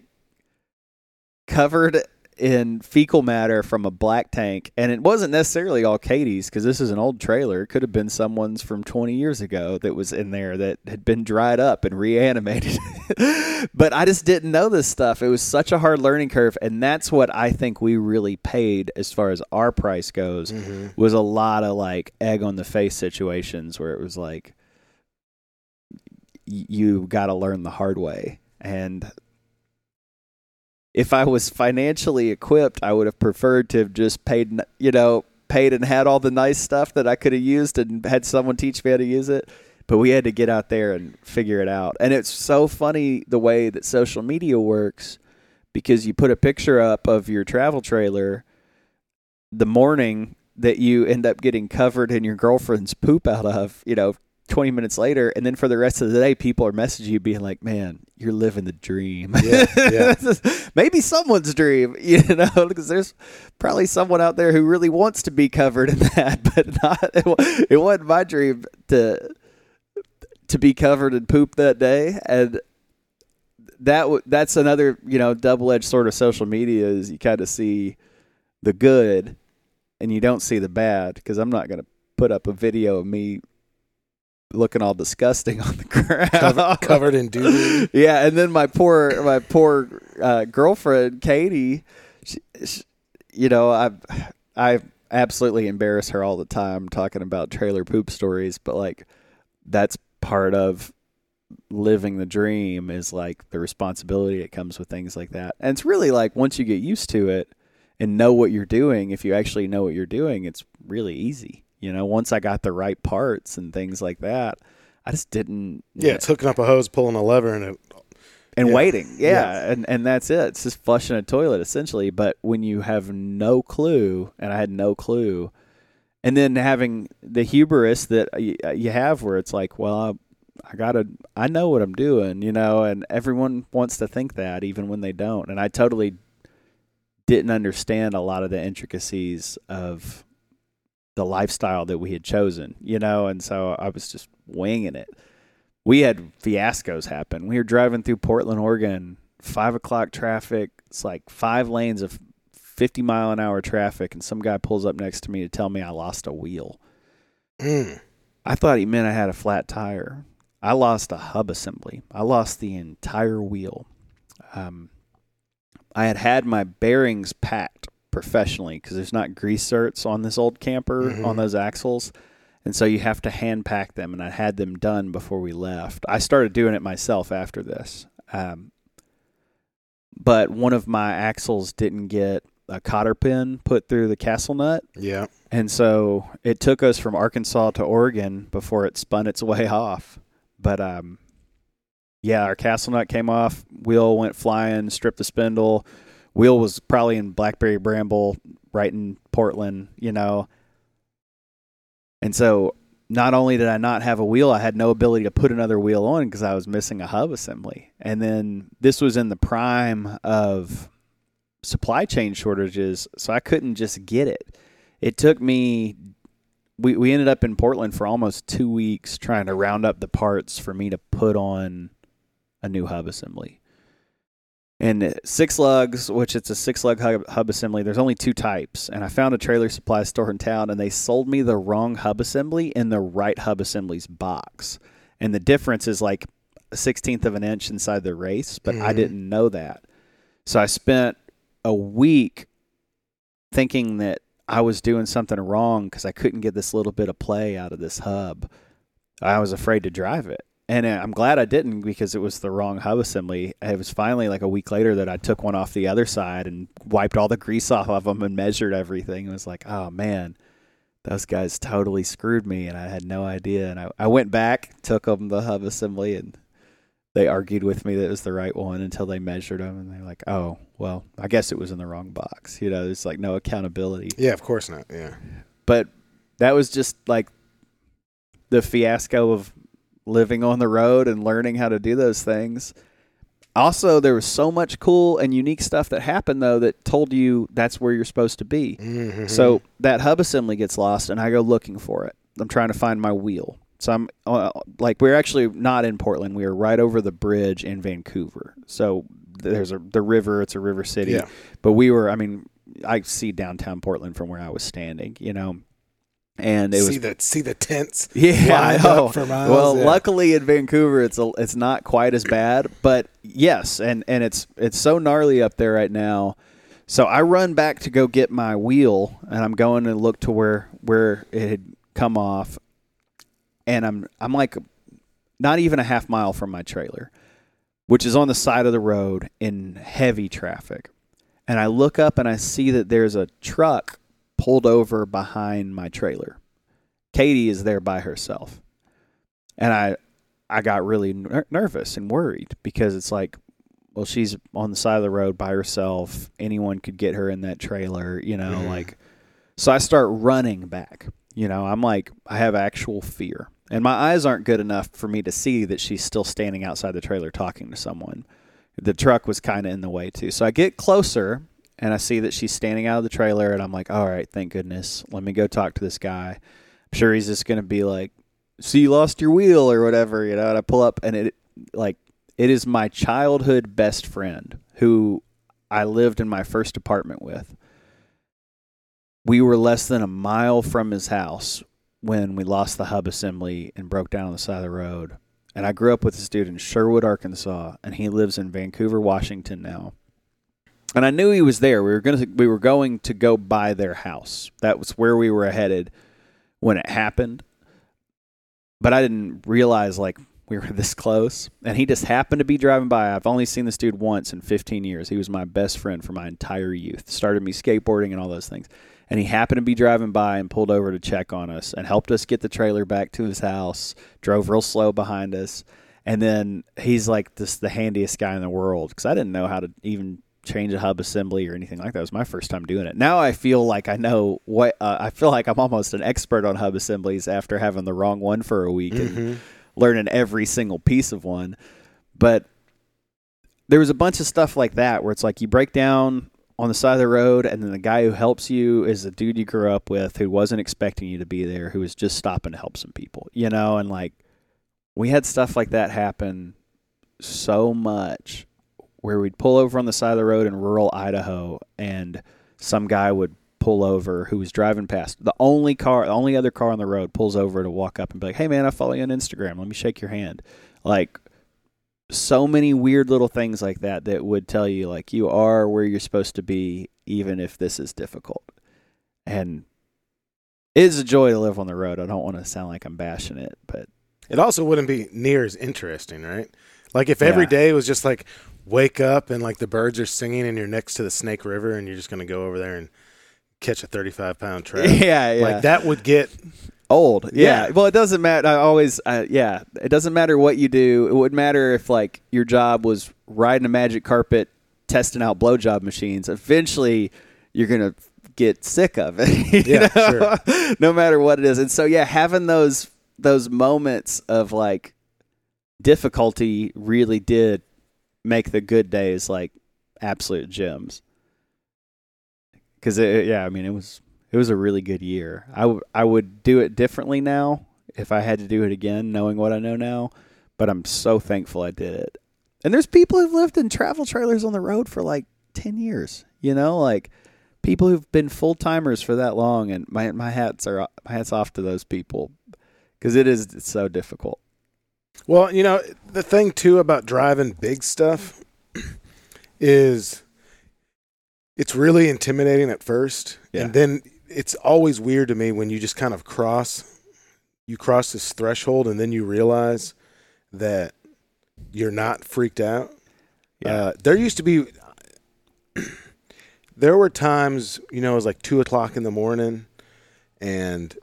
covered in fecal matter from a black tank, and it wasn't necessarily all Katie's because this is an old trailer. It could have been someone's from 20 years ago that was in there that had been dried up and reanimated. but I just didn't know this stuff. It was such a hard learning curve, and that's what I think we really paid as far as our price goes. Mm-hmm. Was a lot of like egg on the face situations where it was like you got to learn the hard way and if I was financially equipped, I would have preferred to have just paid, you know, paid and had all the nice stuff that I could have used and had someone teach me how to use it. But we had to get out there and figure it out. And it's so funny the way that social media works because you put a picture up of your travel trailer the morning that you end up getting covered in your girlfriend's poop out of, you know, 20 minutes later and then for the rest of the day people are messaging you being like man you're living the dream yeah, yeah. maybe someone's dream you know because there's probably someone out there who really wants to be covered in that but not it, it wasn't my dream to to be covered in poop that day and that that's another you know double-edged sort of social media is you kind of see the good and you don't see the bad because i'm not going to put up a video of me looking all disgusting on the ground, covered, covered in doo. yeah, and then my poor my poor uh, girlfriend Katie, she, she, you know, I I absolutely embarrass her all the time talking about trailer poop stories, but like that's part of living the dream is like the responsibility that comes with things like that. And it's really like once you get used to it and know what you're doing, if you actually know what you're doing, it's really easy. You know, once I got the right parts and things like that, I just didn't. Yeah, know, it's hooking up a hose, pulling a lever, and it, and yeah. waiting. Yeah, yeah, and and that's it. It's just flushing a toilet essentially. But when you have no clue, and I had no clue, and then having the hubris that you, uh, you have where it's like, well, I, I gotta, I know what I'm doing, you know, and everyone wants to think that even when they don't. And I totally didn't understand a lot of the intricacies of the lifestyle that we had chosen, you know, and so I was just winging it. We had fiascos happen. We were driving through Portland, Oregon, five o'clock traffic. It's like five lanes of 50 mile an hour traffic, and some guy pulls up next to me to tell me I lost a wheel. Mm. I thought he meant I had a flat tire. I lost a hub assembly. I lost the entire wheel. Um, I had had my bearings packed professionally because there's not grease zerks on this old camper Mhm. on those axles. And so you have to hand pack them, and I had them done before we left. I started doing it myself after this. Um, but one of my axles didn't get a cotter pin put through the castle nut. Yeah. And so it took us from Arkansas to Oregon before it spun its way off. But um, yeah, our castle nut came off. Wheel went flying, stripped the spindle. Wheel was probably in Blackberry Bramble, right in Portland, you know. And so not only did I not have a wheel, I had no ability to put another wheel on because I was missing a hub assembly. And then this was in the prime of supply chain shortages, so I couldn't just get it. It took me we we ended up in Portland for almost 2 weeks trying to round up the parts for me to put on a new hub assembly. And six lugs, which it's a six lug hub, hub assembly, there's only two types. And I found a trailer supply store in town and they sold me the wrong hub assembly in the right hub assembly's box. And the difference is like a sixteenth of an inch inside the race, but I Mhm. didn't know that. So I spent a week thinking that I was doing something wrong because I couldn't get this little bit of play out of this hub. I was afraid to drive it. And uh, I'm glad I didn't because it was the wrong hub assembly. It was finally like a week later that I took one off the other side and wiped all the grease off of them and measured everything. It was like, oh man, those guys totally screwed me and I had no idea. And I, I went back, took them the hub assembly, and they argued with me that it was the right one until they measured them and they're like, oh, well, I guess it was in the wrong box. You know, there's like no accountability Yeah, of course not. Yeah. but that was just like the fiasco of living on the road and learning how to do those things. Also, there was so much cool and unique stuff that happened though that told you that's where you're supposed to be. Mhm. So that hub assembly gets lost, and I go looking for it. I'm trying to find my wheel. So I'm uh, like, we're actually not in Portland. We are right over the bridge in Vancouver. So there's a the river. It's a river city. Yeah. But we were. I mean, I see downtown Portland from where I was standing. You know, and it see was the see the tents. yeah, I know. for miles, well, yeah. luckily in Vancouver, it's a, it's not quite as bad, but yes, and and it's it's so gnarly up there right now. So I run back to go get my wheel, and I'm going to look to where where it had come off, and I'm I'm like not even a half mile from my trailer, which is on the side of the road in heavy traffic, and I look up and I see that there's a truck pulled over behind my trailer. Katie is there by herself. And I I got really ner- nervous and worried because it's like well she's on the side of the road by herself. Anyone could get her in that trailer, you know, Mhm. like so I start running back. You know, I'm like I have actual fear. And my eyes aren't good enough for me to see that she's still standing outside the trailer talking to someone. The truck was kind of in the way too. So I get closer and I see that she's standing out of the trailer, and I'm like, all right, thank goodness. Let me go talk to this guy. I'm sure he's just gonna be like, "See, you lost your wheel or whatever," you know. And I pull up, and it like it is my childhood best friend who I lived in my first apartment with. We were less than a mile from his house when we lost the hub assembly and broke down on the side of the road. And I grew up with this dude in Sherwood, Arkansas, and he lives in Vancouver, Washington now and I knew he was there. We were gonna we were going to go by their house. That was where we were headed when it happened. But I didn't realize like we were this close. And he just happened to be driving by. I've only seen this dude once in 15 years. He was my best friend for my entire youth. Started me skateboarding and all those things. And he happened to be driving by and pulled over to check on us and helped us get the trailer back to his house. Drove real slow behind us. And then he's like this the handiest guy in the world because I didn't know how to even change a hub assembly or anything like that. It was my first time doing it. Now I feel like I know what uh, I feel like I'm almost an expert on hub assemblies after having the wrong one for a week Mm-hmm. and learning every single piece of one. But there was a bunch of stuff like that where it's like you break down on the side of the road and then the guy who helps you is a dude you grew up with who wasn't expecting you to be there who was just stopping to help some people you know and like we had stuff like that happen so much where we'd pull over on the side of the road in rural Idaho and some guy would pull over who was driving past. The only car the only other car on the road pulls over to walk up and be like hey man I follow you on Instagram. Let me shake your hand. Like so many weird little things like that that would tell you like you are where you're supposed to be even if this is difficult. And it is a joy to live on the road. I don't want to sound like i'm bashing it but It also wouldn't be near as interesting, right? Like if every Yeah. day was just like wake up and like the birds are singing and you're next to the Snake River and you're just gonna go over there and catch a 35 pound trout. yeah yeah Like that would get old yeah. Yeah. well it doesn't matter i always uh, yeah it doesn't matter what you do it wouldn't matter if like your job was riding a magic carpet testing out blowjob machines eventually you're gonna get sick of it Yeah, know? no matter what it is and so yeah having those those moments of like difficulty really did make the good days like absolute gems. Because yeah i mean it was it was a really good year. I w- I would do it differently now if i had to do it again knowing what i know now but i'm so thankful i did it. And there's people who've lived in travel trailers on the road for like 10 years you know? Like people who've been full-timers for that long and my my hats are my hats off to those people because it is so difficult Well, you know, the thing too about driving big stuff is it's really intimidating at first. Yeah. And then it's always weird to me when you just kind of cross you cross this threshold and then you realize that you're not freaked out. Uh, there used to be there were times, you know, it was like two o'clock in the morning and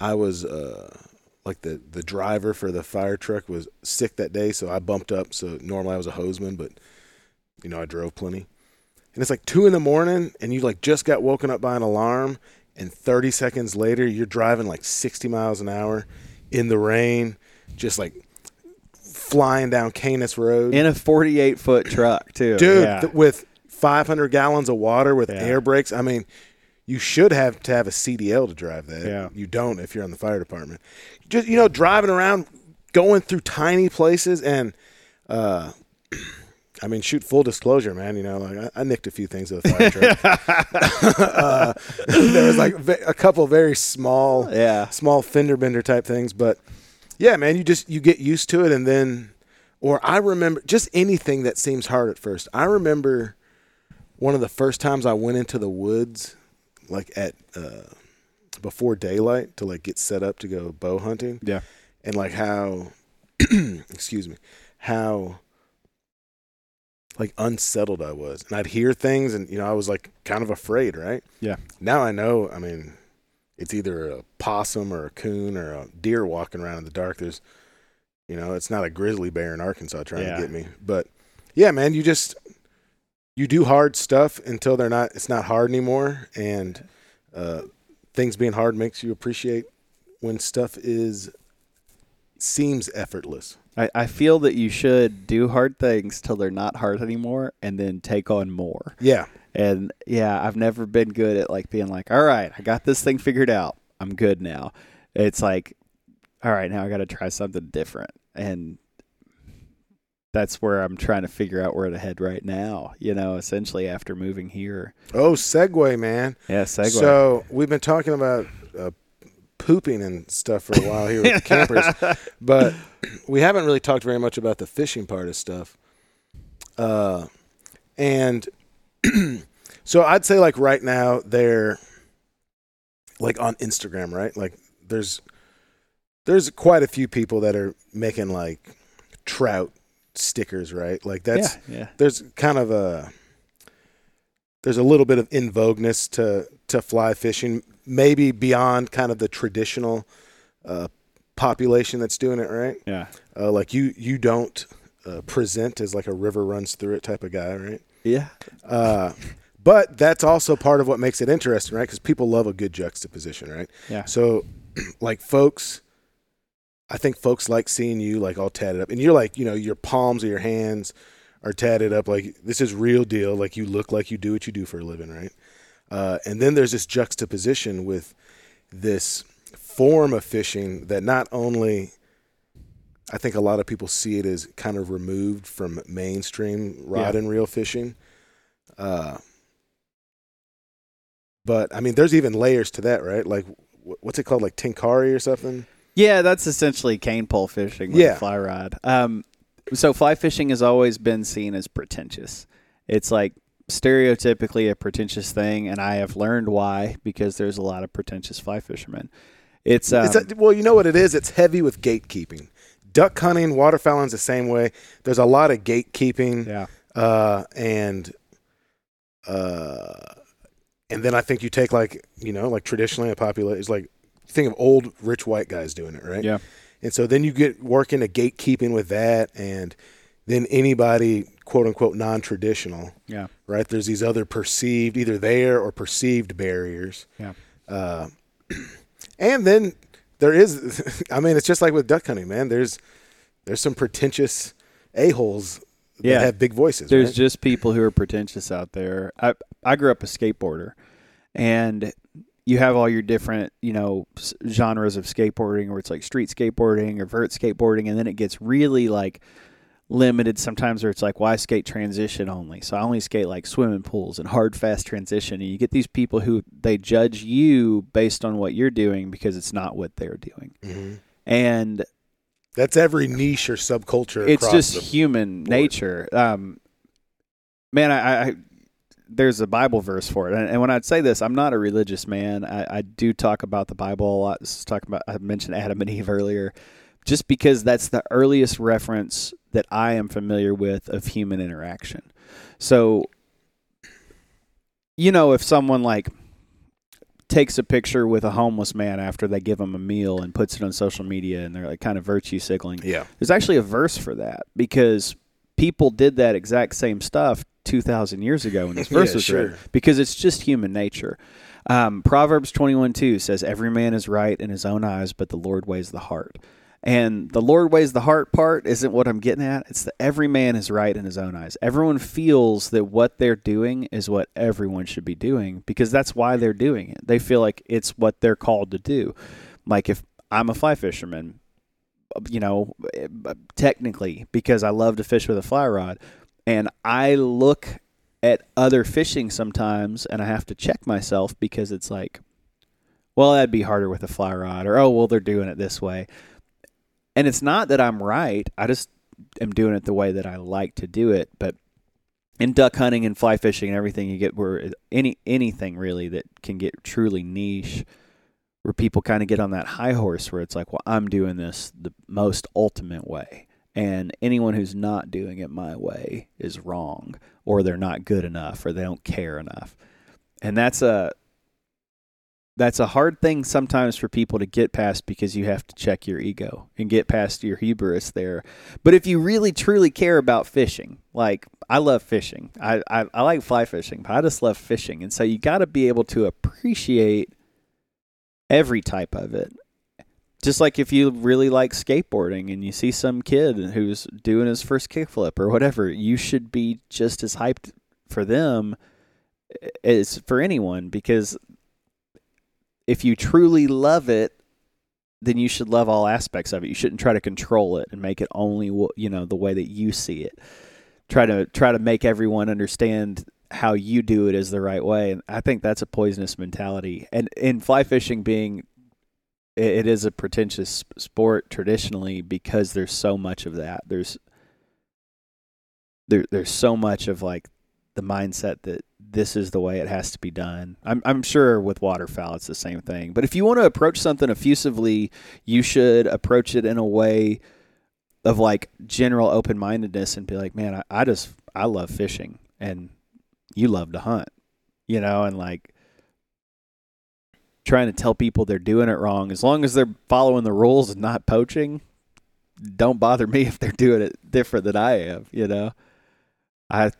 I was uh like the the driver for the fire truck was sick that day, so I bumped up. So normally I was a hosesman, but you know I drove plenty. And it's like two in the morning, and you like just got woken up by an alarm, and 30 seconds later you're driving like 60 miles an hour in the rain, just like flying down Canis Road, in a 48 foot truck too dude, yeah. th- with 500 gallons of water with Yeah. air brakes. I mean, you should have to have a CDL to drive that. Yeah. You don't if you're on the fire department. Just you know, driving around, going through tiny places, and uh, I mean, shoot, full disclosure, man. You know, like I, I nicked a few things with the fire truck. uh, there was like a couple very small, yeah small fender bender type things, but yeah, man, you just you get used to it, and then, or I remember just anything that seems hard at first. I remember one of the first times I went into the woods, like at uh, before daylight to like get set up to go bow hunting, yeah and like how, excuse me, how like unsettled I was, and I'd hear things, and you know I was like kind of afraid, right? Yeah. Now I know. I mean, it's either a possum or a coon or a deer walking around in the dark. There's, you know, it's not a grizzly bear in Arkansas trying Yeah. to get me. But yeah, man, you just you do hard stuff until they're not. It's not hard anymore, and uh, things being hard makes you appreciate when stuff is seems effortless. I, I feel that you should do hard things till they're not hard anymore and then take on more Yeah, And yeah, I've never been good at like being like, all right, I got this thing figured out. I'm good now. It's like, all right, now I got to try something different. And that's where I'm trying to figure out where to head right now, you know, essentially after moving here. Oh, segue, man. Yeah, segue. So we've been talking about uh, pooping and stuff for a while here with the campers, but we haven't really talked very much about the fishing part of stuff. Uh, and so I'd say like right now they're like on Instagram, right? Like there's there's quite a few people that are making like trout stickers, right? Like that's yeah, yeah. there's kind of a there's a little bit of in vogueness to to fly fishing, maybe beyond kind of the traditional uh, population that's doing it, right? Yeah. Uh, like you you don't uh, present as like a river runs through it type of guy, right? Yeah. Uh, but that's also part of what makes it interesting, right? Because people love a good juxtaposition, right? Yeah. So, like, folks, I think folks like seeing you like all tatted up, and you're like, you know, your palms or your hands are tatted up, like this is real deal. Like you look like you do what you do for a living, right? Uh, and then there's this juxtaposition with this form of fishing that not only I think a lot of people see it as kind of removed from mainstream rod Yeah. and reel fishing. Uh, but I mean, there's even layers to that, right? Like, what's it called? Like Tenkara or something? Yeah, that's essentially cane pole fishing with Yeah. a fly rod. Um, so fly fishing has always been seen as pretentious. It's like stereotypically a pretentious thing, and I have learned why because there's a lot of pretentious fly fishermen. It's, um, It's a, well, you know what it is? It's heavy with gatekeeping. Duck hunting, waterfowling's the same way. There's a lot of gatekeeping, yeah, uh, and uh, and then I think you take like you know like traditionally a popular is like think of old rich white guys doing it, right? yeah, And so then you get working a gatekeeping with that, and then anybody quote unquote non traditional, yeah, right? There's these other perceived, either there or perceived barriers. yeah. Uh, and then there is, I mean, it's just like with duck hunting, man. There's there's some pretentious a holes that Yeah. have big voices. There's right? just people who are pretentious out there. I I grew up a skateboarder, and you have all your different you know genres of skateboarding, where it's like street skateboarding or vert skateboarding, and then it gets really like limited sometimes where it's like why skate transition only so i only skate like swimming pools and hard fast transition and you get these people who they judge you based on what you're doing because it's not what they're doing Mhm. and That's every niche or subculture. it's just human board. nature. Um, man, I, I there's a Bible verse for it, and, and when I'd say this, I'm not a religious man. I, I do talk about the Bible a lot. Talking about I mentioned Adam and Eve earlier, just because that's the earliest reference that I am familiar with of human interaction. So, you know, if someone like takes a picture with a homeless man after they give him a meal and puts it on social media and they're like kind of virtue signaling yeah. there's actually a verse for that because people did that exact same stuff 2,000 years ago when this verse Yeah, was sure. written because it's just human nature. Um, Proverbs 21 2 says, Every man is right in his own eyes, but the Lord weighs the heart. And the Lord weighs the heart part isn't what I'm getting at. It's that every man is right in his own eyes. Everyone feels that what they're doing is what everyone should be doing because that's why they're doing it. They feel like it's what they're called to do. Like if I'm a fly fisherman, you know, technically because I love to fish with a fly rod, and I look at other fishing sometimes, and I have to check myself because it's like, well, that'd be harder with a fly rod, or oh, well, they're doing it this way, and it's not that I'm right. I just am doing it the way that I like to do it, but. In duck hunting and fly fishing and everything, you get where any anything really that can get truly niche, where people kind of get on that high horse where it's like, well, I'm doing this the most ultimate way. And anyone who's not doing it my way is wrong, or they're not good enough, or they don't care enough. And that's a that's a hard thing sometimes for people to get past because you have to check your ego and get past your hubris there. But if you really truly care about fishing, like I love fishing, I I, I like fly fishing, but I just love fishing, and so you got to be able to appreciate every type of it. Just like if you really like skateboarding and you see some kid who's doing his first kickflip or whatever, you should be just as hyped for them eh, as for anyone because if you truly love it, then you should love all aspects of it. You shouldn't try to control it and make it only you know the way that you see it. Try to try to make everyone understand how you do it is the right way, and I think that's a poisonous mentality. And in fly fishing, being it, is a pretentious sport traditionally because there's so much of that. There's there there's so much of like the mindset that this is the way it has to be done. I'm I'm sure with waterfowl it's the same thing. But if you want to approach something effusively, you should approach it in a way of like general open mindedness and be like, man, I, I just I love fishing and you love to hunt, you know, and like trying to tell people they're doing it wrong as long as they're following the rules and not poaching. Don't bother me if they're doing it different than I am, you know. I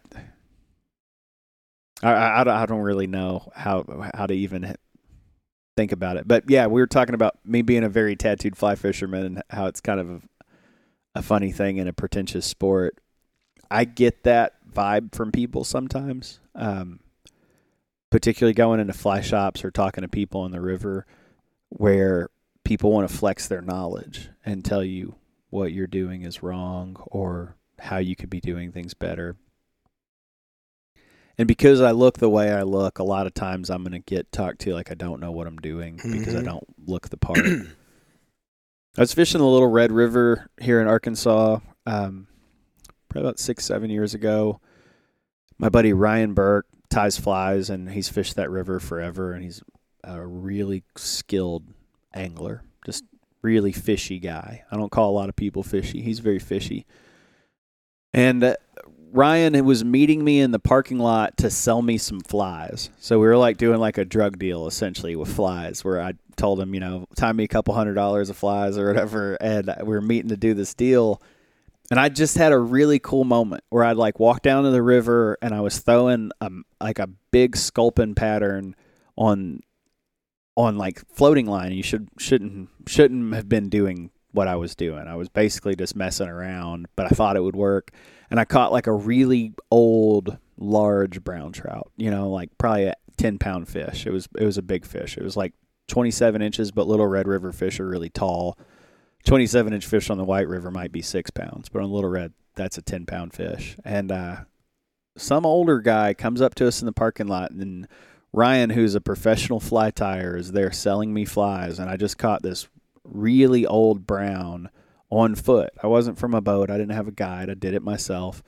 I, I, don't- I don't really know how how to even think about it. But yeah, we were talking about me being a very tattooed fly fisherman and how it's kind of a, a funny thing in a pretentious sport. I get that vibe from people sometimes, um, particularly going into fly shops or talking to people on the river where people want to flex their knowledge and tell you what you're doing is wrong or how you could be doing things better. And because I look the way I look, a lot of times I'm going to get talked to like I don't know what I'm doing because I Mhm. don't look the part. I was fishing the Little Red River here in Arkansas um, probably about six, seven years ago. My buddy Ryan Burke ties flies, and he's fished that river forever, and he's a really skilled angler, just really fishy guy. I don't call a lot of people fishy. He's very fishy. And uh, Ryan was meeting me in the parking lot to sell me some flies. So we were like doing like a drug deal essentially with flies, where I told him, you know, time me a couple hundred dollars of flies or whatever, and we were meeting to do this deal. And I just had a really cool moment where I'd like walk down to the river and I was throwing um like a big sculpin pattern on on like floating line. You should shouldn't shouldn't have been doing what I was doing. I was basically just messing around, but I thought it would work. And I caught like a really old, large brown trout. You know, like probably a ten pound fish. It was it was a big fish. It was like twenty seven inches, but little Red River fish are really tall. Twenty seven inch fish on the White River might be six pounds, but on Little Red, that's a ten pound fish. And uh, some older guy comes up to us in the parking lot and Ryan, who's a professional fly tyer, is there selling me flies, and I just caught this really old brown on foot. I wasn't from a boat. I didn't have a guide. I did it myself.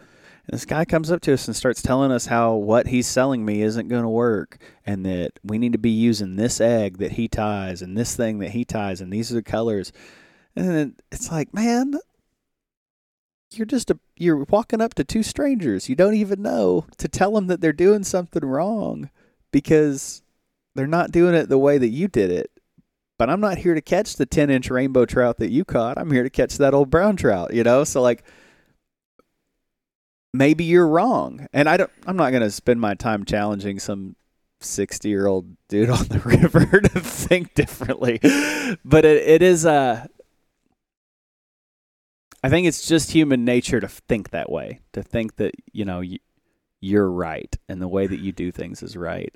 And this guy comes up to us and starts telling us how what he's selling me isn't going to work and that we need to be using this egg that he ties and this thing that he ties and these are the colors. And then it's like, man, you're just a you're walking up to two strangers you don't even know to tell them that they're doing something wrong because they're not doing it the way that you did it. But I'm not here to catch the 10 inch rainbow trout that you caught. I'm here to catch that old brown trout, you know? So, like, maybe you're wrong. And I don't, I'm not going to spend my time challenging some 60 year old dude on the river to think differently. But it, it is, uh, I think it's just human nature to think that way, to think that, you know, you, you're right and the way that you do things is right.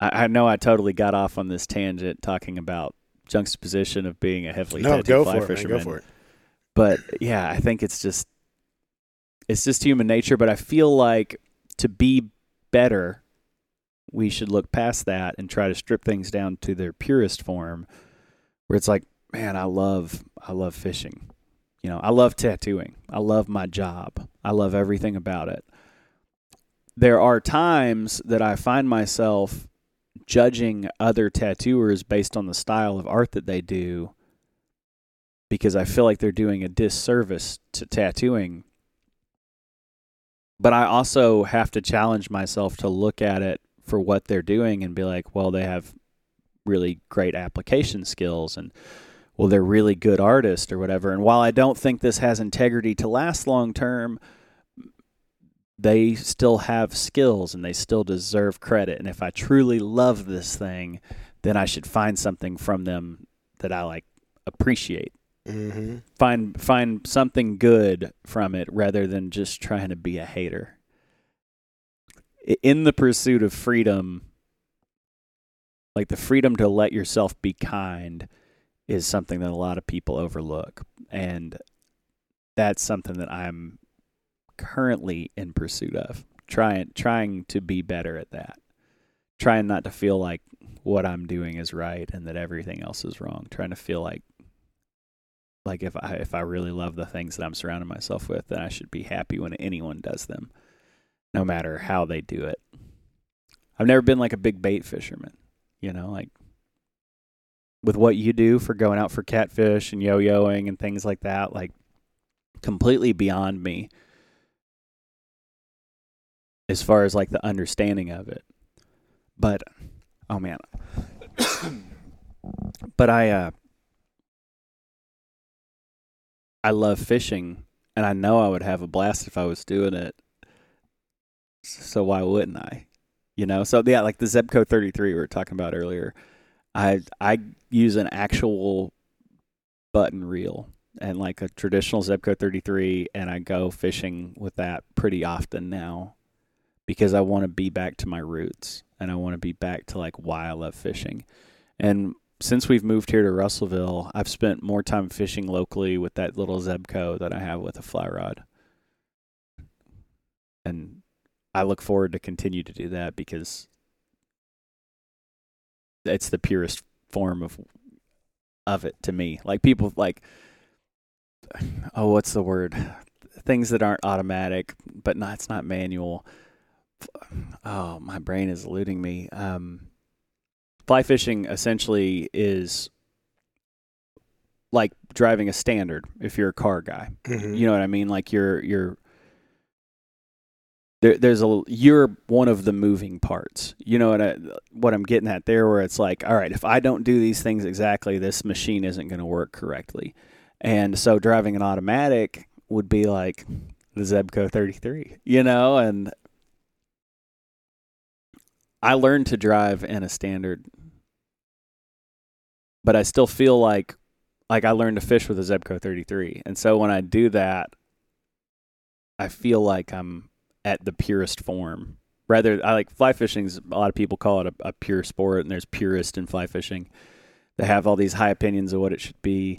I, I know I totally got off on this tangent talking about juxtaposition of being a heavily No, tattooed fly it. Man, go for it. But yeah, I think it's just it's just human nature. But I feel like to be better, we should look past that and try to strip things down to their purest form, where it's like, man, I love I love fishing. You know, I love tattooing. I love my job. I love everything about it. There are times that I find myself judging other tattooers based on the style of art that they do because I feel like they're doing a disservice to tattooing. But I also have to challenge myself to look at it for what they're doing and be like, well, they have really great application skills and well, they're really good artists or whatever. And while I don't think this has integrity to last long term, they still have skills and they still deserve credit. And if I truly love this thing, then I should find something from them that I like appreciate. Mm-hmm. Find find something good from it rather than just trying to be a hater. In the pursuit of freedom, like the freedom to let yourself be kind is something that a lot of people overlook. And that's something that I'm currently in pursuit of. Trying trying to be better at that. Trying not to feel like what I'm doing is right and that everything else is wrong. Trying to feel like like if I if I really love the things that I'm surrounding myself with, then I should be happy when anyone does them, no matter how they do it. I've never been like a big bait fisherman, you know, like with what you do for going out for catfish and yo-yoing and things like that, like completely beyond me as far as like the understanding of it. But oh man. but I uh I love fishing and I know I would have a blast if I was doing it. So why wouldn't I? You know, so yeah, like the Zebco 33 we were talking about earlier. I I use an actual button reel and like a traditional Zebco 33 and I go fishing with that pretty often now because I want to be back to my roots and I want to be back to like why I love fishing. And since we've moved here to Russellville, I've spent more time fishing locally with that little Zebco that I have with a fly rod. And I look forward to continue to do that because it's the purest form of of it to me. Like people like oh what's the word? Things that aren't automatic, but not it's not manual. Oh, my brain is eluding me. Um fly fishing essentially is like driving a standard if you're a car guy. Mhm. You know what I mean? Like you're you're there, there's a you're one of the moving parts. You know what I what I'm getting at there, where it's like, all right, if I don't do these things exactly, this machine isn't going to work correctly. And so driving an automatic would be like the Zebco 33, you know, and I learned to drive in a standard, but I still feel like like I learned to fish with a Zebco 33. And so when I do that, I feel like I'm at the purest form. Rather, I like fly fishing. A lot of people call it a, a pure sport, and there's purist in fly fishing. They have all these high opinions of what it should be,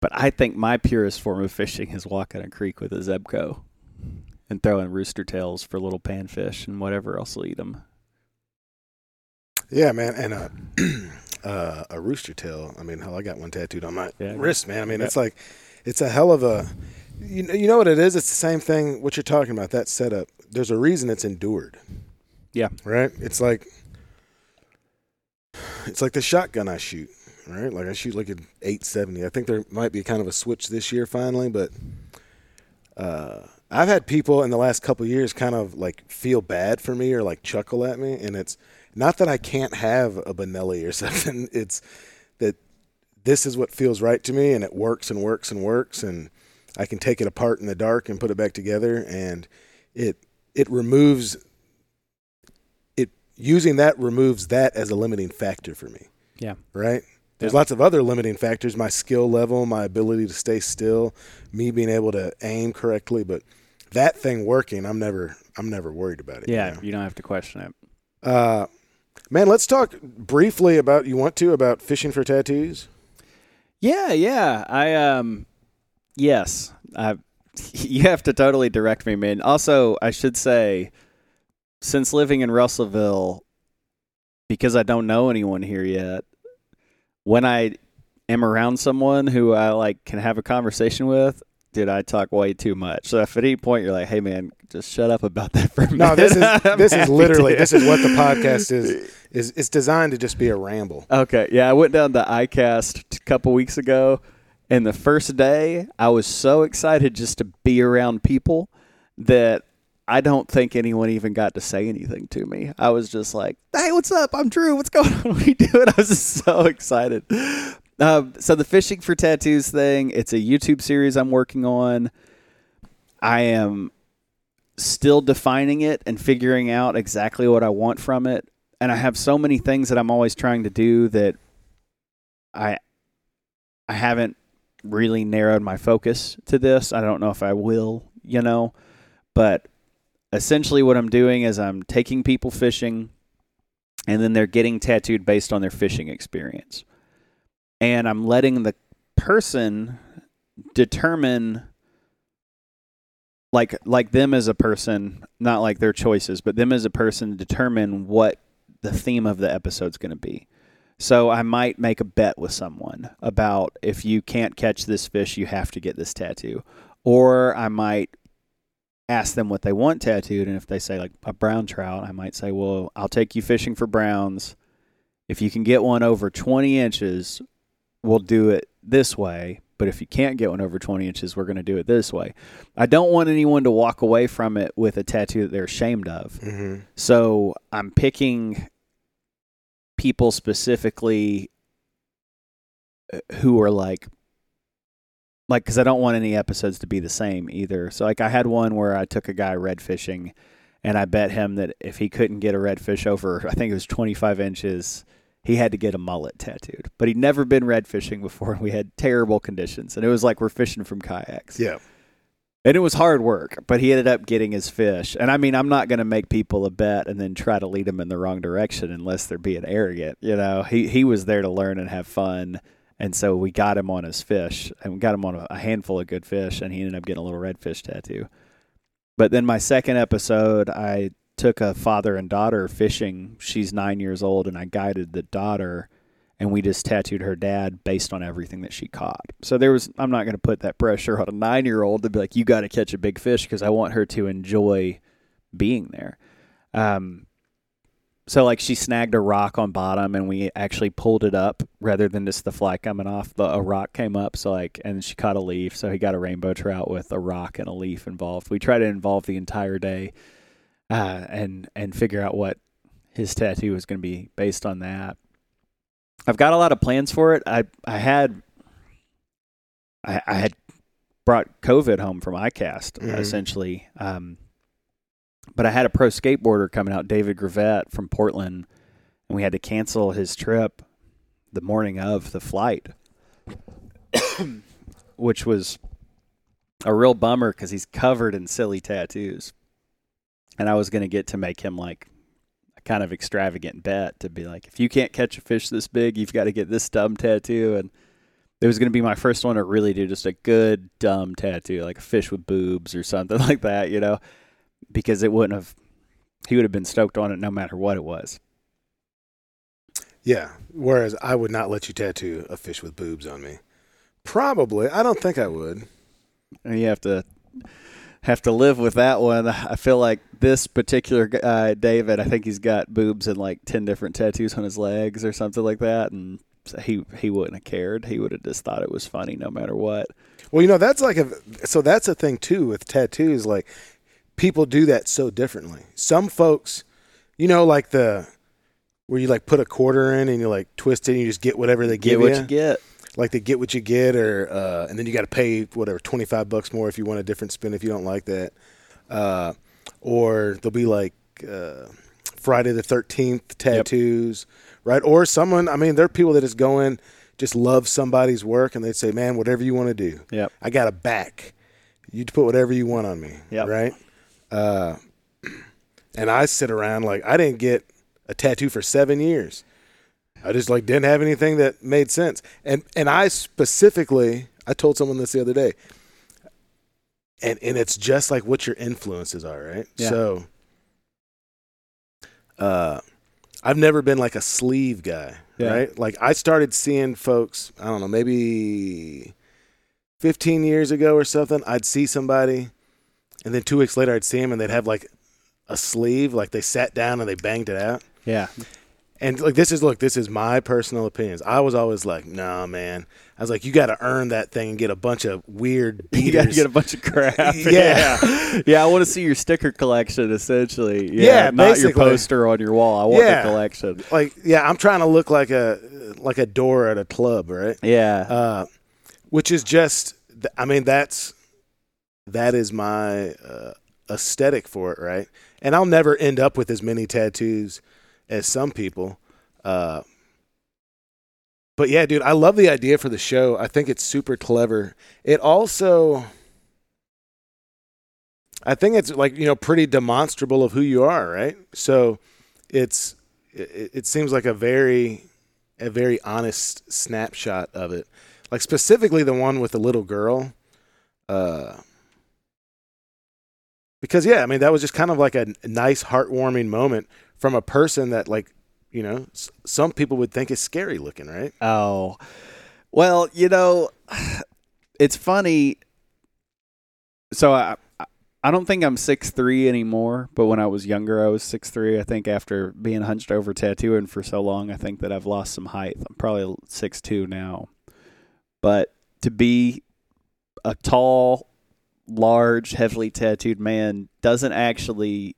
but I think my purest form of fishing is walking a creek with a Zebco and throwing rooster tails for little panfish and whatever else will eat them. Yeah, man, and a uh, a rooster tail. I mean, hell, I got one tattooed on my Yeah. wrist, man. I mean, Yep. it's like it's a hell of a. You know, you know what it is? It's the same thing. What you're talking about that setup. There's a reason it's endured. Yeah. Right. It's like. It's like the shotgun I shoot. Right. Like I shoot like an 870. I think there might be kind of a switch this year finally, but. Uh, I've had people in the last couple years kind of like feel bad for me or like chuckle at me, and it's not that I can't have a Benelli or something. It's that this is what feels right to me, and it works and works and works, and I can take it apart in the dark and put it back together, and it it removes it using that removes that as a limiting factor for me. Yeah. Right. There's Yeah. lots of other limiting factors: my skill level, my ability to stay still, me being able to aim correctly, but that thing working, I'm never I'm never worried about it. you Yeah, know? you don't have to question it. Uh, man, let's talk briefly about you want to about fishing for tattoos. Yeah, yeah. I um yes. I you have to totally direct me, man. Also, I should say since living in Russellville because I don't know anyone here yet, when I am around someone who I like can have a conversation with, dude, I talk way too much. So if at any point you're like, "Hey man, just shut up about that for a minute." No, this is this is literally to. this is what the podcast is is it's designed to just be a ramble. Okay, yeah, I went down to ICAST a couple weeks ago, and the first day I was so excited just to be around people that I don't think anyone even got to say anything to me. I was just like, "Hey, what's up? I'm Drew. What's going on? What are you doing?" I was just so excited. Um, so the fishing for tattoos thing, it's a YouTube series I'm working on. I am still defining it and figuring out exactly what I want from it. And I have so many things that I'm always trying to do that I I haven't really narrowed my focus to this. I don't know if I will, you know, but essentially what I'm doing is I'm taking people fishing and then they're getting tattooed based on their fishing experience. And I'm letting the person determine like like them as a person, not like their choices, but them as a person determine what the theme of the episode's going to be. So I might make a bet with someone about if you can't catch this fish, you have to get this tattoo. Or I might ask them what they want tattooed and if they say like a brown trout, I might say, "Well, I'll take you fishing for browns. If you can get one over 20 inches, we'll do it this way, but if you can't get one over 20 inches, we're going to do it this way." I don't want anyone to walk away from it with a tattoo that they're ashamed of. Mm-hmm. So I'm picking people specifically uh, who are like, like, because I don't want any episodes to be the same either. So, like, I had one where I took a guy red fishing and I bet him that if he couldn't get a redfish over, I think it was 25 inches, he had to get a mullet tattooed. But he'd never been red fishing before, we had terrible conditions, and it was like we're fishing from kayaks. Yeah. And it was hard work, but he ended up getting his fish. And I mean, I'm not going to make people a bet and then try to lead them in the wrong direction unless they're being arrogant. You know, he he was there to learn and have fun, and so we got him on his fish, and we got him on a, handful of good fish, and he ended up getting a little redfish tattoo. But then my second episode, I took a father and daughter fishing. She's nine years old, and I guided the daughter and we just tattooed her dad based on everything that she caught. So there was I'm not going to put that pressure on a 9-year-old to be like you got to catch a big fish because I want her to enjoy being there. Um so like she snagged a rock on bottom and we actually pulled it up rather than just the fly coming off. The a rock came up so like and she caught a leaf so he got a rainbow trout with a rock and a leaf involved. We try to involve the entire day uh, and and figure out what his tattoo was going to be based on that. I've got a lot of plans for it. I I had I, I had brought COVID home from ICAST Mhm. essentially, um, but I had a pro skateboarder coming out, David Gravette from Portland, and we had to cancel his trip the morning of the flight, which was a real bummer because he's covered in silly tattoos, and I was going to get to make him like kind of extravagant bet to be like, if you can't catch a fish this big, you've got to get this dumb tattoo. And it was going to be my first one to really do just a good dumb tattoo, like a fish with boobs or something like that, you know, because it wouldn't have, he would have been stoked on it no matter what it was. Yeah. Whereas I would not let you tattoo a fish with boobs on me. Probably. I don't think I would. And you have to have to live with that one. I feel like this particular uh, David, I think he's got boobs and like ten different tattoos on his legs or something like that, and so he he wouldn't have cared. He would have just thought it was funny no matter what. Well, you know, that's like a so that's a thing too with tattoos. Like people do that so differently. Some folks, you know, like the where you like put a quarter in and you like twist it and you just get whatever they Get give what you. you get. Like they get what you get, or uh, and then you got to pay whatever twenty five bucks more if you want a different spin if you don't like that. Uh, or there'll be like uh, Friday the Thirteenth tattoos, right? Or someone. I mean, there are people that just go in, just love somebody's work, and they'd say, "Man, whatever you want to do." Yep. I got a back. You put whatever you want on me. Yep. Right. Uh, and I sit around like I didn't get a tattoo for seven years. I just like didn't have anything that made sense. And and I specifically, I told someone this the other day. And and it's just like what your influences are, right? Yeah. So uh I've never been like a sleeve guy, Yeah. right? Like I started seeing folks, I don't know, maybe 15 years ago or something, I'd see somebody and then 2 weeks later I'd see them and they'd have like a sleeve, like they sat down and they banged it out. Yeah. And like this is look, this is my personal opinions. I was always like, nah, man. I was like, you got to earn that thing and get a bunch of weird You got to get a bunch of crap. Yeah. yeah. Yeah, I want to see your sticker collection essentially. Yeah, not your poster on your wall. I want Yeah. the collection. like, yeah, I'm trying to look like a like a door at a club, right? Yeah. Uh, which is just, I mean, that's that is my uh, aesthetic for it, right? And I'll never end up with as many tattoos as some people. Uh, but yeah, dude, I love the idea for the show. I think it's super clever. It also, I think it's like you know pretty demonstrable of who you are, right? So it's it, it seems like a very a very honest snapshot of it. Like specifically the one with the little girl. Uh because yeah, I mean that was just kind of like a nice heartwarming moment from a person that like, you know, s- some people would think is scary looking, right? Oh, well, you know, it's funny. So I, I don't think I'm six three anymore, but when I was younger, I was six three. I think after being hunched over tattooing for so long, I think that I've lost some height. I'm probably six two now, but to be a tall, large, heavily tattooed man doesn't actually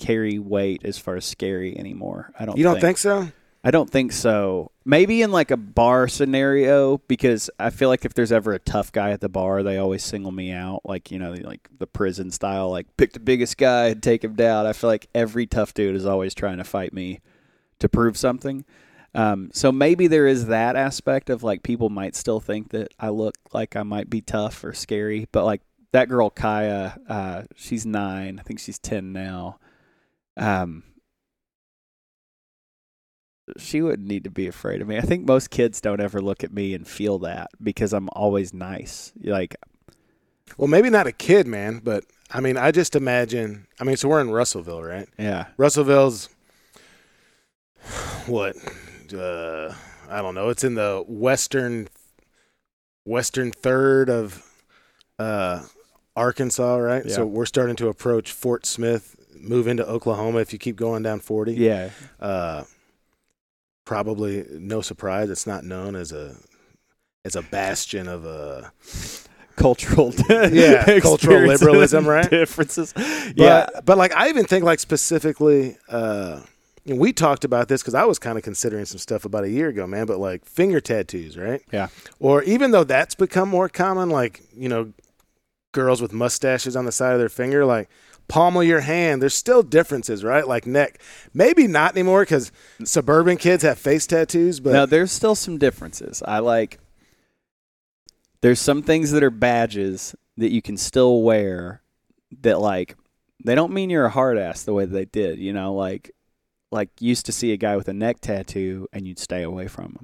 carry weight as far as scary anymore. I don't. You don't think so? I don't think so. Maybe in like a bar scenario, because I feel like if there's ever a tough guy at the bar, they always single me out. Like you know, like the prison style, like pick the biggest guy and take him down. I feel like every tough dude is always trying to fight me to prove something. Um, so maybe there is that aspect of like people might still think that I look like I might be tough or scary, but like that girl Kaya, uh, she's nine. I think she's ten now. Um, she wouldn't need to be afraid of me. I think most kids don't ever look at me and feel that because I'm always nice. Like, Well, maybe not a kid, man, but I mean, I just imagine. I mean, so we're in Russellville, right? yeah, Russellville's what? Uh, I don't know. It's in the western western third of uh, Arkansas, right? Yeah. So we're starting to approach Fort Smith, move into Oklahoma if you keep going down 40. yeah, Uh, probably no surprise it's not known as a as a bastion of uh cultural, Yeah, cultural liberalism, right? Differences. But, yeah, but like I even think like specifically, uh, know, we talked about this because I was kind of considering some stuff about a year ago, man. But like finger tattoos, right? Yeah. Or even though that's become more common, like you know, girls with mustaches on the side of their finger, like palm of your hand. There's still differences, right? Like neck, maybe not anymore because suburban kids have face tattoos, but no, there's still some differences. I like. There's some things that are badges that you can still wear that like they don't mean you're a hard ass the way they did. You know, like like used to see a guy with a neck tattoo and you'd stay away from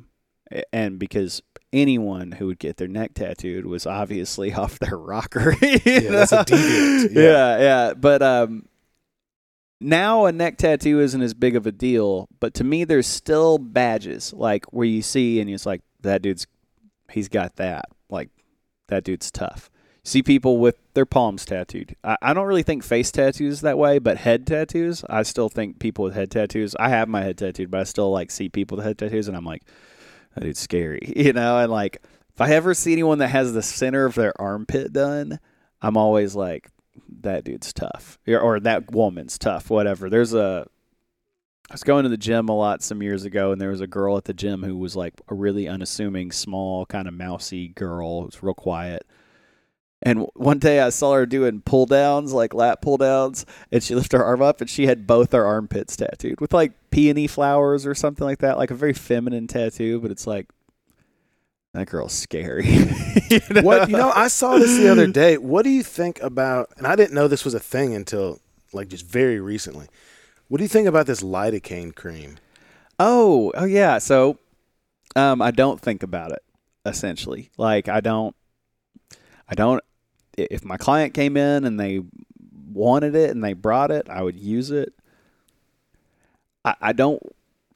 him, and because anyone who would get their neck tattooed was obviously off their rocker. Yeah, that's a deviant, yeah. Yeah, yeah, but um. Now a neck tattoo isn't as big of a deal, but to me there's still badges like where you see and it's like that dude's he's got that. Like that dude's tough. See people with their palms tattooed. I, I don't really think face tattoos that way, but head tattoos, I still think people with head tattoos. I have my head tattooed, but I still like see people with head tattoos, and I'm like, that dude's scary, you know. And like, if I ever see anyone that has the center of their armpit done, I'm always like, that dude's tough, or, or that woman's tough. Whatever. There's a I was going to the gym a lot some years ago, and there was a girl at the gym who was like a really unassuming, small, kind of mousy girl. It was real quiet. And one day I saw her doing pull downs, like lat pull downs, and she lifted her arm up, and she had both her armpits tattooed with like peony flowers or something like that, like a very feminine tattoo. But it's like that girl's scary. you know? what you know, I saw this the other day. What do you think about? And I didn't know this was a thing until like just very recently. What do you think about this lidocaine cream? Oh, oh yeah. So, um, I don't think about it. Essentially, like I don't, I don't. If my client came in and they wanted it and they brought it, I would use it. I, I don't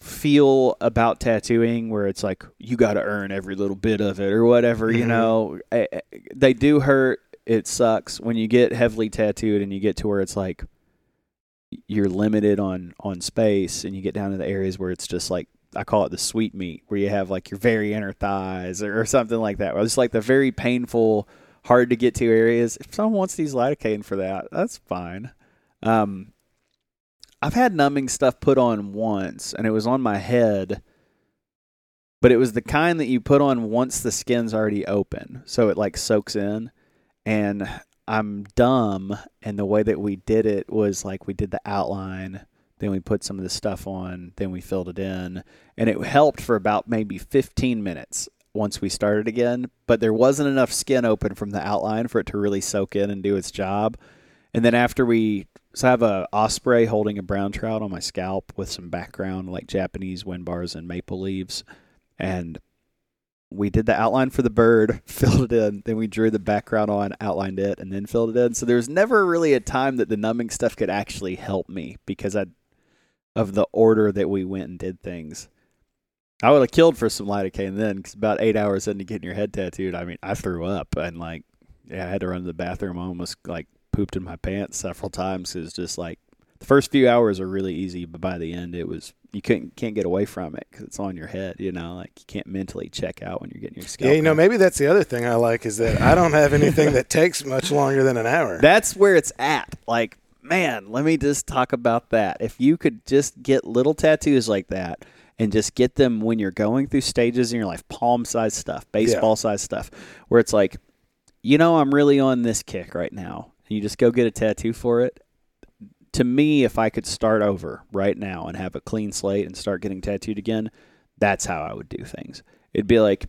feel about tattooing where it's like you got to earn every little bit of it or whatever. You Mhm. know, Eh, eh, they do hurt. It sucks when you get heavily tattooed and you get to where it's like you're limited on on space and you get down to the areas where it's just like I call it the sweet meat where you have like your very inner thighs or, or something like that. Or just like the very painful, hard to get to areas. If someone wants to use lidocaine for that, that's fine. Um, I've had numbing stuff put on once, and it was on my head, but it was the kind that you put on once the skin's already open, so it like soaks in. And I'm dumb, and the way that we did it was like we did the outline, then we put some of the stuff on, then we filled it in, and it helped for about maybe 15 minutes once we started again. But there wasn't enough skin open from the outline for it to really soak in and do its job. And then after we, so I have a osprey holding a brown trout on my scalp with some background like Japanese wind bars and maple leaves, and we did the outline for the bird, filled it in, then we drew the background on, outlined it, and then filled it in. So there was never really a time that the numbing stuff could actually help me because I, of the order that we went and did things. I would have killed for some lidocaine then, because about eight hours into getting your head tattooed, I mean, I threw up and like, yeah, I had to run to the bathroom. I almost like pooped in my pants several times. It was just like the first few hours are really easy, but by the end, it was you couldn't can't get away from it because it's on your head. You know, like you can't mentally check out when you're getting your scalp. Yeah, you know, cut. maybe that's the other thing I like is that I don't have anything that takes much longer than an hour. That's where it's at. Like, man, let me just talk about that. If you could just get little tattoos like that and just get them when you're going through stages in your life, palm size stuff, baseball size stuff, where it's like, you know, I'm really on this kick right now. And you just go get a tattoo for it. To me, if I could start over right now and have a clean slate and start getting tattooed again, that's how I would do things. It'd be like,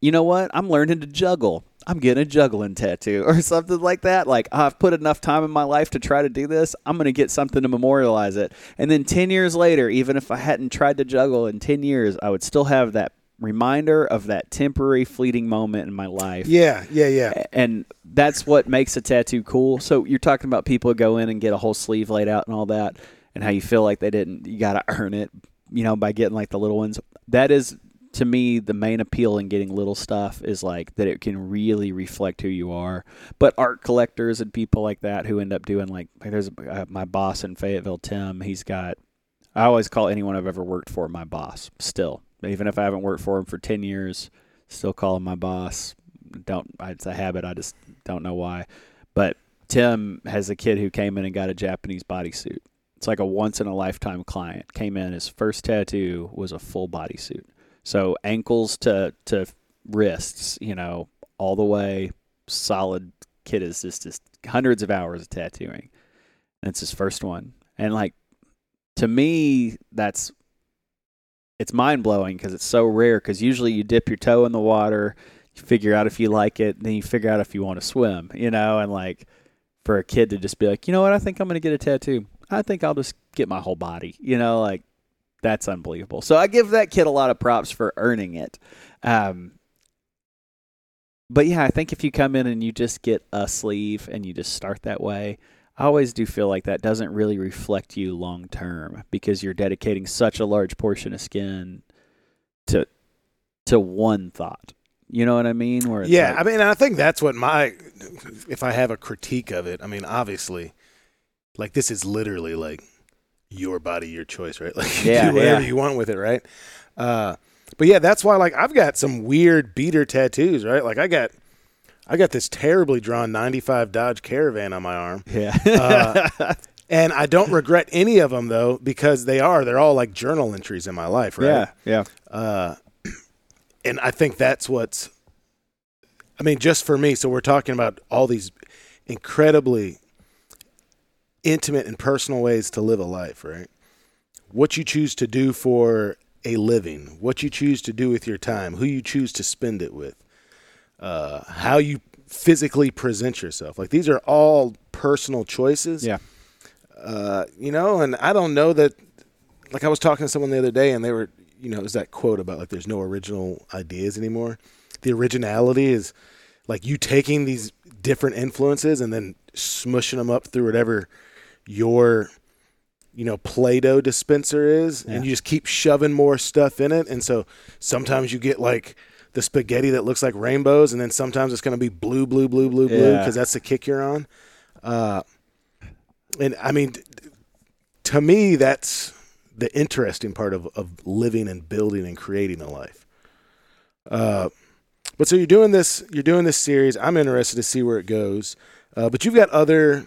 you know what? I'm learning to juggle. I'm getting a juggling tattoo or something like that. Like, I've put enough time in my life to try to do this. I'm going to get something to memorialize it. And then 10 years later, even if I hadn't tried to juggle in 10 years, I would still have that reminder of that temporary fleeting moment in my life. Yeah, yeah, yeah. And that's what makes a tattoo cool. So you're talking about people go in and get a whole sleeve laid out and all that and how you feel like they didn't you got to earn it, you know, by getting like the little ones. That is to me the main appeal in getting little stuff is like that it can really reflect who you are. But art collectors and people like that who end up doing like, like there's uh, my boss in Fayetteville, Tim. He's got. I always call anyone I've ever worked for my boss. Still, even if I haven't worked for him for ten years, still call him my boss. Don't. It's a habit. I just don't know why. But Tim has a kid who came in and got a Japanese bodysuit. It's like a once in a lifetime client. Came in, his first tattoo was a full bodysuit. So ankles to to wrists, you know, all the way solid. Kid is just just hundreds of hours of tattooing. That's his first one, and like to me, that's it's mind blowing because it's so rare. Because usually you dip your toe in the water, you figure out if you like it, then you figure out if you want to swim, you know, and like for a kid to just be like, you know what, I think I'm gonna get a tattoo. I think I'll just get my whole body, you know, like that's unbelievable. So I give that kid a lot of props for earning it. Um, but yeah, I think if you come in and you just get a sleeve and you just start that way, I always do feel like that doesn't really reflect you long term because you're dedicating such a large portion of skin to to one thought. You know what I mean? Where Yeah, like- I mean, I think that's what my, if I have a critique of it, I mean, obviously, like this is literally like your body, your choice, right? Like you Yeah, do whatever yeah. you want with it, right? Uh, but yeah, that's why like I've got some weird beater tattoos, right? Like I got, I got this terribly drawn '95 Dodge Caravan on my arm, yeah, Uh, and I don't regret any of them though because they are they're all like journal entries in my life, right? yeah, yeah, Uh, and I think that's what's. I mean, just for me. So we're talking about all these incredibly intimate and personal ways to live a life, right? What you choose to do for a living, what you choose to do with your time, who you choose to spend it with, uh, how you physically present yourself. Like these are all personal choices yeah. uh, you know, and I don't know that. Like I was talking to someone the other day, and they were, you know, it was that quote about like there's no original ideas anymore. The originality is like you taking these different influences and then smushing them up through whatever your, you know, Play-Doh dispenser is, Yeah. and you just keep shoving more stuff in it, and so sometimes you get like the spaghetti that looks like rainbows, and then sometimes it's going to be blue, blue, blue, blue, blue, because that's the kick you're on. Uh, and I mean, to me, that's the interesting part of, of living and building and creating a life. Uh, but so you're doing this, you're doing this series. I'm interested to see where it goes. Uh, but you've got other,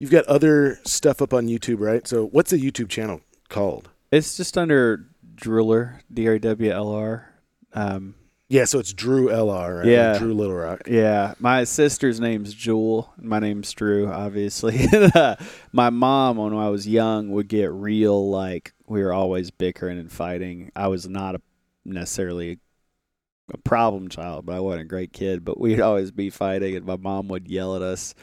you've got other stuff up on YouTube, right? So what's the YouTube channel called? It's just under Driller, D R W L R. Um, Yeah, so it's Drew LR, right? Yeah. Drew Little Rock. Yeah, my sister's name's Jewel. My name's Drew, obviously. my mom, when I was young, would get real like we were always bickering and fighting. I was not a, necessarily a problem child, but I wasn't a great kid. But we'd always be fighting, and my mom would yell at us.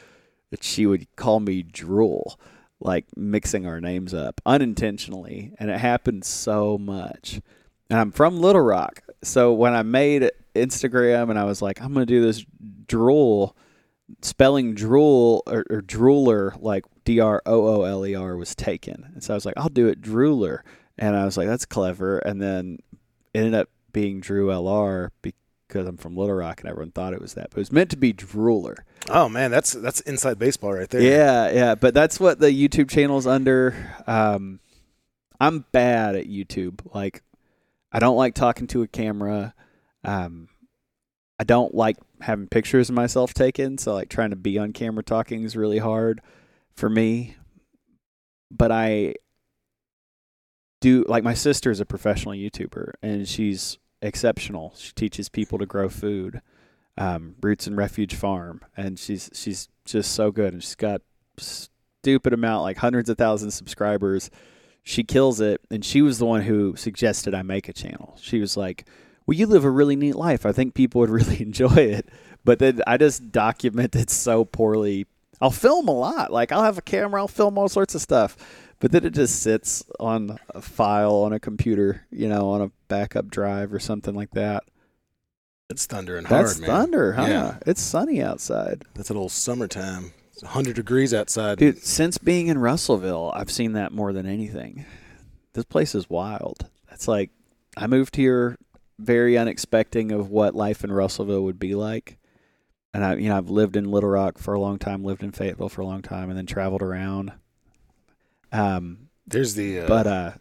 And she would call me Drool, like mixing our names up unintentionally, and it happened so much. And I'm from Little Rock, so when I made Instagram and I was like, I'm gonna do this drool, spelling drool or, or drooler like D R O O L E R was taken, and so I was like, I'll do it drooler, and I was like, that's clever, and then ended up being Drew L R because I'm from Little Rock and everyone thought it was that, but it was meant to be drooler. Oh man, that's that's inside baseball right there. Yeah, yeah, but that's what the YouTube channel's under. Um, I'm bad at YouTube. Like, I don't like talking to a camera. Um, I don't like having pictures of myself taken. So, like, trying to be on camera talking is really hard for me. But I, do like my sister is a professional YouTuber and she's exceptional. She teaches people to grow food, um, Roots and Refuge Farm, and she's she's just so good. And she's got stupid amount, like hundreds of thousands of subscribers. She kills it, and she was the one who suggested I make a channel. She was like, "Well, you live a really neat life. I think people would really enjoy it." But then I just document it so poorly. I'll film a lot. Like I'll have a camera, I'll film all sorts of stuff but then it just sits on a file on a computer, you know, on a backup drive or something like that. It's thundering That's hard, man. thunder, huh? Yeah. It's sunny outside. That's a little summertime. It's 100 degrees outside. Dude, since being in Russellville, I've seen that more than anything. This place is wild. It's like I moved here very unexpecting of what life in Russellville would be like. And I you know, I've lived in Little Rock for a long time, lived in Fayetteville for a long time, and then traveled around. Um There's the uh, but uh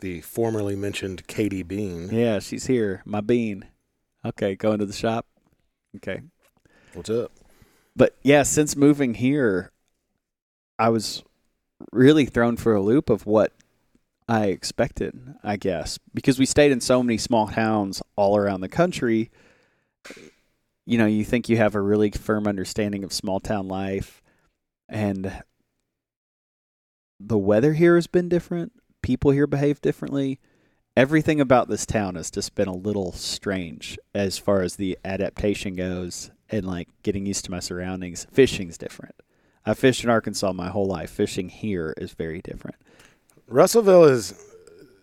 the formerly mentioned Katie Bean. Yeah, she's here. My bean. Okay, going to the shop. Okay. What's up? But yeah, since moving here, I was really thrown for a loop of what I expected, I guess, because we stayed in so many small towns all around the country. You know, you think you have a really firm understanding of small town life, and the weather here has been different. People here behave differently. Everything about this town has just been a little strange as far as the adaptation goes and like getting used to my surroundings. Fishing's different. I fished in Arkansas my whole life. Fishing here is very different. Russellville is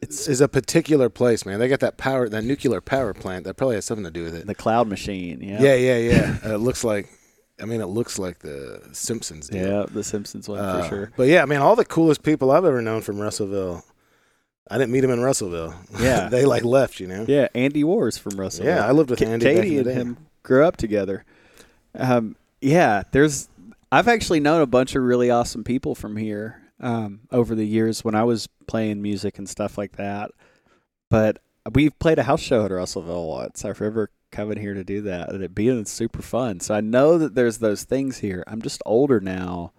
It's is a particular place, man. They got that power, that nuclear power plant. That probably has something to do with it. the cloud machine. Yeah. Yeah, yeah, yeah. it looks like, I mean, it looks like the Simpsons did. Yeah, the Simpsons one Uh, for sure. But yeah, I mean, all the coolest people I've ever known from Russellville. I didn't meet him in Russellville. Yeah. they like left, you know. Yeah, Andy Wars from Russell. Yeah, I lived with K- Andy Katie and him grew up together. Um, yeah, there's. I've actually known a bunch of really awesome people from here um, over the years when I was playing music and stuff like that. But we've played a house show at Russellville once. I remember coming here to do that and it being super fun. So I know that there's those things here. I'm just older now,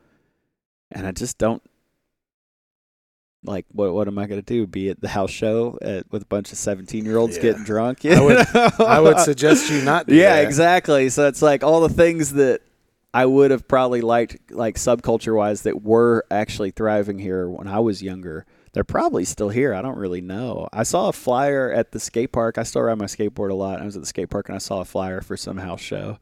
and I just don't like what. What am I to do? Be at the house show at, with a bunch of 17 year olds Yeah. getting drunk? I would- I would suggest you not. Do yeah, that. exactly. So it's like all the things that I would have probably liked, like subculture wise, that were actually thriving here when I was younger. They're probably still here. I don't really know. I saw a flyer at the skate park. I still ride my skateboard a lot. I was at the skate park and I saw a flyer for some house show,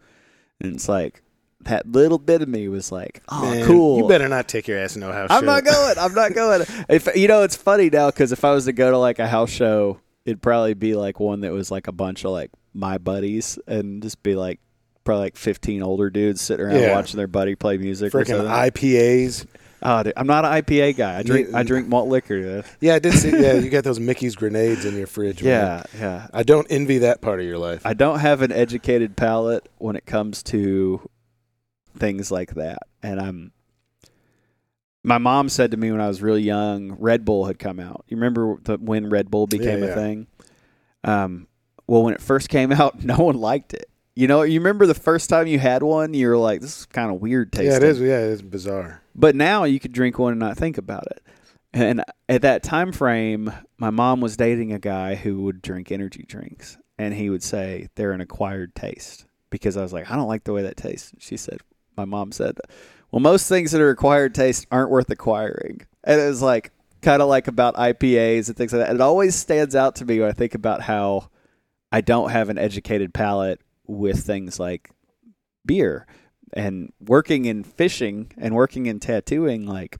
and it's like that little bit of me was like, "Oh, Man, cool." You better not take your ass to no house I'm show. not going. I'm not going. If you know, it's funny now because if I was to go to like a house show, it'd probably be like one that was like a bunch of like my buddies and just be like probably like 15 older dudes sitting around Yeah. watching their buddy play music. or Freaking. IPAs. Oh, dude, I'm not an IPA guy. I drink. I drink malt liquor. Dude. Yeah, I did see. Yeah, you got those Mickey's grenades in your fridge. man. Yeah, yeah. I don't envy that part of your life. I don't have an educated palate when it comes to things like that. And I'm my mom said to me when I was really young, Red Bull had come out. You remember the, when Red Bull became Yeah, a thing? Um, well, when it first came out, no one liked it. You know, you remember the first time you had one, you were like, "This is kind of weird tasting." yeah, it is. Yeah, it is bizarre. But now you could drink one and not think about it. And at that time frame, my mom was dating a guy who would drink energy drinks, and he would say they're an acquired taste because I was like, I don't like the way that tastes. She said, my mom said, well, most things that are acquired taste aren't worth acquiring, and it was like kind of like about IPAs and things like that. It always stands out to me when I think about how I don't have an educated palate with things like beer and working in fishing and working in tattooing like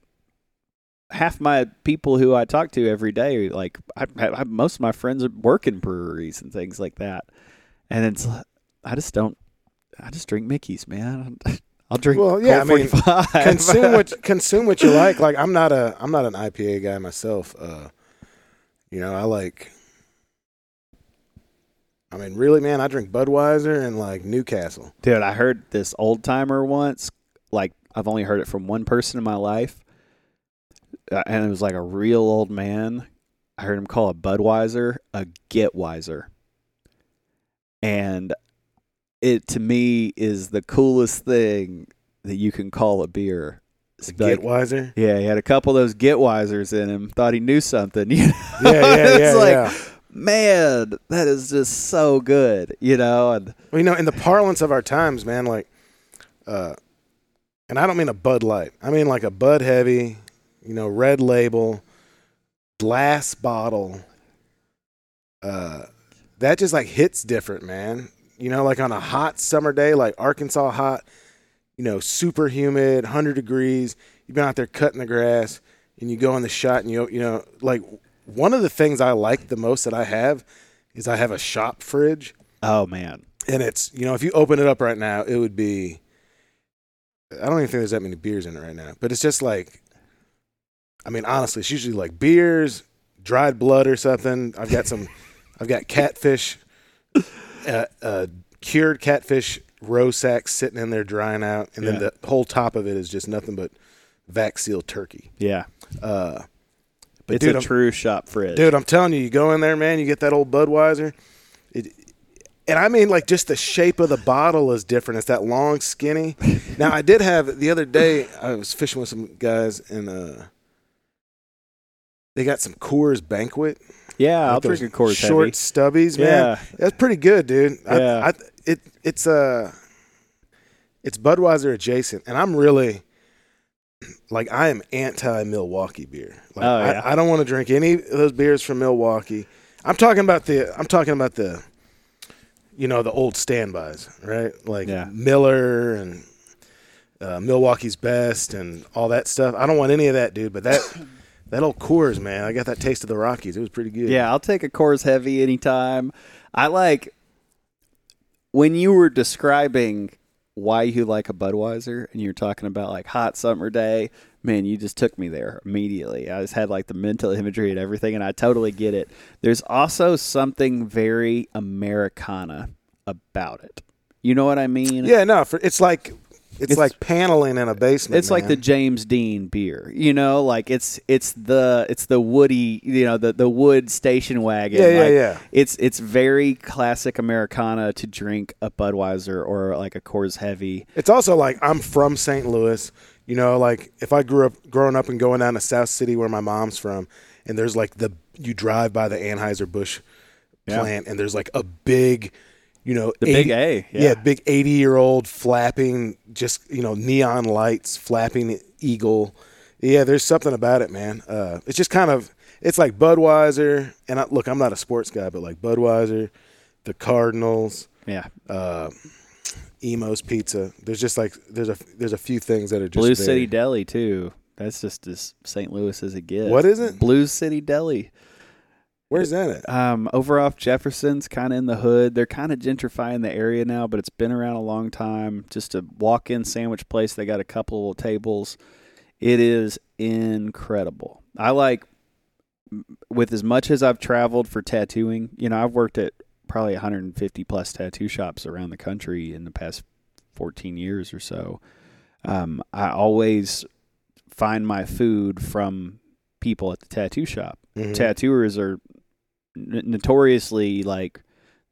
half my people who I talk to every day like I, I, most of my friends work in breweries and things like that and it's I just don't I just drink Mickey's man I'll drink Well, yeah, I mean, 45. consume what consume what you like. Like I'm not a I'm not an IPA guy myself. Uh, you know, I like. I mean, really, man, I drink Budweiser and like Newcastle. Dude, I heard this old timer once. Like I've only heard it from one person in my life, uh, and it was like a real old man. I heard him call a Budweiser a Getweiser, and it to me is the coolest thing that you can call a beer. Like, Getwiser. yeah, he had a couple of those Getwisers in him. Thought he knew something. You know? Yeah, yeah, It's yeah, like, yeah. Man, that is just so good. You know, and Well, you know, in the parlance of our times, man, like, uh, and I don't mean a Bud Light. I mean like a Bud Heavy, you know, red label, glass bottle. Uh, that just like hits different, man. You know, like on a hot summer day, like Arkansas hot, you know, super humid, hundred degrees. You've been out there cutting the grass, and you go in the shot, and you you know, like one of the things I like the most that I have is I have a shop fridge. Oh man, and it's you know if you open it up right now it would be i don't even think there's that many beers in it right now but it's just like i mean honestly it's usually like beers dried blood or something. I've got some i've got catfish uh, uh, cured catfish roe sacks sitting in there drying out. And then the whole top of it is just nothing but vac seal turkey. Yeah, uh, but it's dude, a I'm- true shop fridge. Dude, I'm telling you, you go in there, man, you get that old Budweiser. It, and I mean, like, just the shape of the bottle is different. It's that long, skinny. now, I did have the other day, I was fishing with some guys, and uh, they got some Coors Banquet. yeah, I'll like drink a Coors Short Heavy. stubbies, man. Yeah, That's pretty good, dude. I, Yeah. I, it, it's uh, it's Budweiser adjacent, and I'm really like I am anti Milwaukee beer. Like, Oh, yeah. I, I don't want to drink any of those beers from Milwaukee. I'm talking about the I'm talking about the you know the old standbys, right? Like Yeah. Miller and uh, Milwaukee's best and all that stuff. I don't want any of that, dude. But that that old Coors, man, I got that taste of the Rockies. It was pretty good. Yeah, I'll take a Coors Heavy anytime. I like when you were describing why you like a Budweiser and you're talking about like hot summer day. Man, you just took me there immediately. I just had like the mental imagery and everything, and I totally get it. There's also something very Americana about it. You know what I mean? Yeah, no, for, it's like it's, It's- like paneling in a basement. It's like the. James Dean beer, you know, like it's it's the it's the woody, you know, the the wood station wagon. Yeah, yeah, like, yeah. It's it's very classic Americana to drink a Budweiser or like a Coors Heavy. It's also like I'm from St. Louis. You know, like if I grew up growing up and going down to South City where my mom's from, and there's like the you drive by the Anheuser Busch Yeah. plant, and there's like a big, you know, The big A, yeah, yeah. big eighty year old flapping, just you know, neon lights, flapping eagle. Yeah, there's something about it, man. Uh, it's just kind of it's like Budweiser, and I, look, I'm not a sports guy, but like Budweiser, the Cardinals Yeah. uh, Imo's Pizza. There's just like there's a there's a few things that are just Blue there. City Deli too. That's just as St. Louis as it gets. What is it? Blue City Deli. Where's that at? Um, over off Jefferson's, kind of in the hood. They're kind of gentrifying the area now, but it's been around a long time. Just a walk-in sandwich place. They got a couple of tables. It is incredible. I like with as much as I've traveled for tattooing. You know, I've worked at probably 150 plus tattoo shops around the country in the past 14 years or so. Um, I always find my food from people at the tattoo shop Mhm. tattooers are n- notoriously like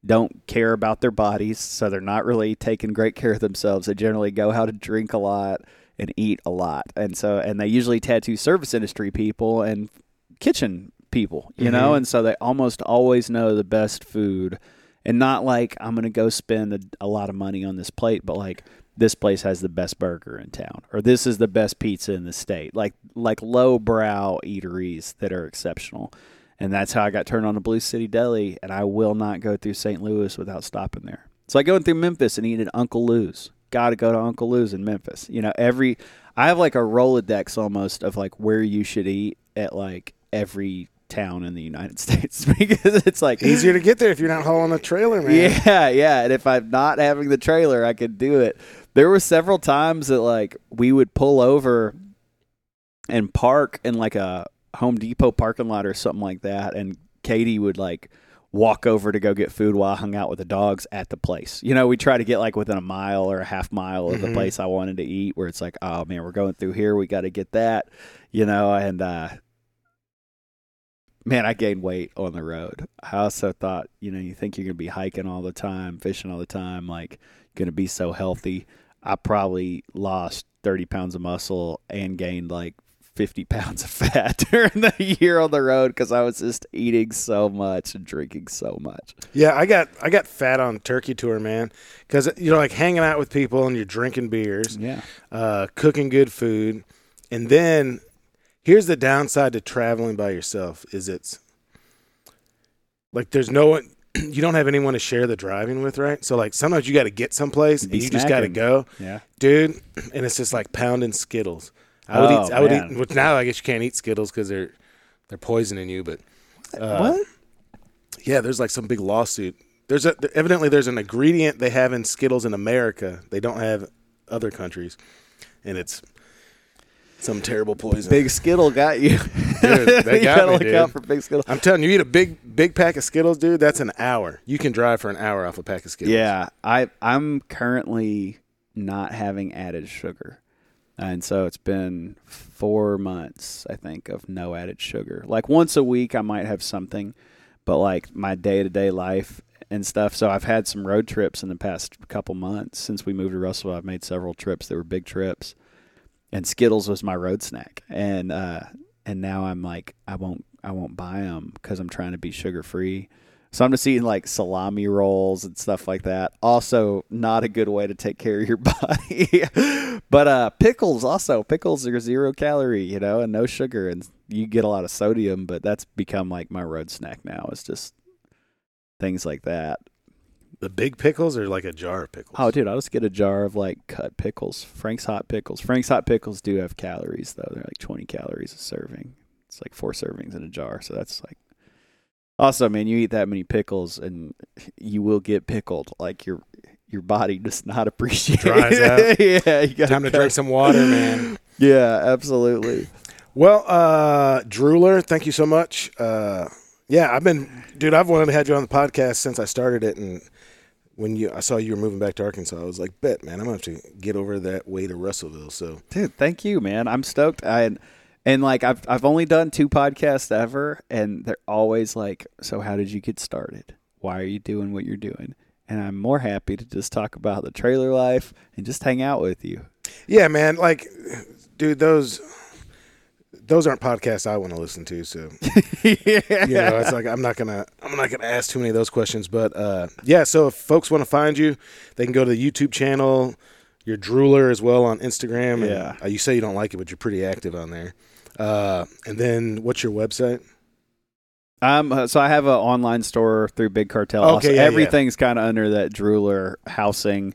don't care about their bodies, so they're not really taking great care of themselves. They generally go out to drink a lot and eat a lot, and so and they usually tattoo service industry people and kitchen people, you know, Mhm. and so they almost always know the best food, and not like I'm gonna go spend a, a lot of money on this plate, but like this place has the best burger in town or this is the best pizza in the state. Like like low brow eateries that are exceptional and that's how i got turned on to blue city deli and i will not go through st louis without stopping there it's like going through memphis and eating at uncle lou's gotta go to uncle lou's in memphis you know every i have like a rolodex almost of like where you should eat at like every town in the united states because it's like Easier to get there if you're not hauling a trailer, man. yeah, yeah. And if I'm not having the trailer, I could do it. There were several times that like we would pull over and park in like a Home Depot parking lot or something like that, and Katie would like walk over to go get food while I hung out with the dogs at the place. You know, we try to get like within a mile or a half mile of the Mhm. place I wanted to eat where it's like, oh man, we're going through here, we got to get that, you know, and uh man, I gained weight on the road. I also thought, you know, you think you're going to be hiking all the time, fishing all the time, like going to be so healthy. I probably lost 30 pounds of muscle and gained like 50 pounds of fat during the year on the road because I was just eating so much and drinking so much. Yeah, I got I got fat on turkey tour, man. Because you know, like hanging out with people and you're drinking beers, Yeah. uh, cooking good food, and then here's the downside to traveling by yourself: is it's like there's no one. You don't have anyone to share the driving with, right? So like sometimes you got to get someplace and you just got to go, Yeah. dude. And it's just like pounding Skittles. I would Oh, eat. I would man. eat. Which now I guess you can't eat Skittles because they're they're poisoning you. But uh, what? yeah, there's like some big lawsuit. There's a evidently there's an ingredient they have in Skittles in America they don't have other countries, and it's some terrible poison. Big Skittle got you. Dude, they you got gotta me, look dude. out for Big Skittle. I'm telling you, you eat a big big pack of Skittles, dude. That's an hour. You can drive for an hour off a pack of Skittles. Yeah, I I'm currently not having added sugar. And so it's been 4 months I think of no added sugar. Like once a week I might have something, but like my day-to-day life and stuff. So I've had some road trips in the past couple months since we moved to Russellville. I've made several trips that were big trips. And Skittles was my road snack. And uh and now I'm like I won't I won't buy them cuz I'm trying to be sugar free. So I'm just eating like salami rolls and stuff like that. Also, not a good way to take care of your body. but uh, pickles also pickles are zero calorie, you know, and no sugar, and you get a lot of sodium. But that's become like my road snack now. It's just things like that. the big pickles are like a jar of pickles. Oh, dude, I'll just get a jar of like cut pickles. Frank's hot pickles. Frank's hot pickles do have calories though. They're like 20 calories a serving. It's like four servings in a jar, so that's like. Also, man, you eat that many pickles and you will get pickled. Like your your body does not appreciate it. yeah, you gotta Time to cut- drink some water, man. Yeah, absolutely. Well, uh, Drewlr, thank you so much. Uh, yeah, I've been, dude. I've wanted to have you on the podcast since I started it, and when you, I saw you were moving back to Arkansas, I was like, bet, man, I'm gonna have to get over that way to Russellville. So Dude, thank you, man. I'm stoked. I and like I've I've only done two podcasts ever, and they're always like, "So how did you get started? Why are you doing what you're doing?" And I'm more happy to just talk about the trailer life and just hang out with you. yeah, man, like, dude, those. Those aren't podcasts I want to listen to, so yeah, you know, it's like I'm not gonna I'm not gonna ask too many of those questions. But uh, yeah, so if folks want to find you, they can go to the YouTube channel. Your drewlr as well on Instagram. And, Yeah. uh, you say you don't like it, but you're pretty active on there. Uh, and then what's your website? Um, uh, so I have an online store through Big Cartel. Okay, Also, yeah, yeah. everything's kind of under that Drewlr housing.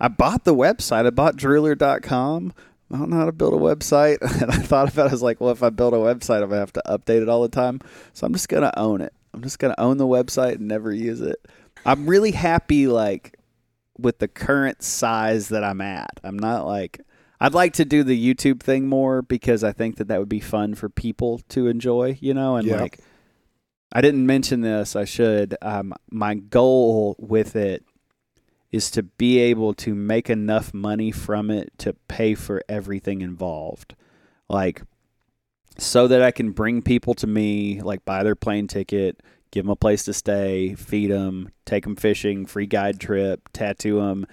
I bought the website. I bought drewlr.com. I don't know how to build a website. And I thought about it. I was like, well, if I build a website, I'm going to have to update it all the time. So I'm just going to own it. I'm just going to own the website and never use it. I'm really happy, like, with the current size that I'm at. I'm not like, I'd like to do the YouTube thing more because I think that that would be fun for people to enjoy, you know, and Yeah. like, I didn't mention this. I should. Um, my goal with it is to be able to make enough money from it to pay for everything involved, like so that I can bring people to me, like buy their plane ticket, give them a place to stay, feed them, take them fishing, free guide trip, tattoo them,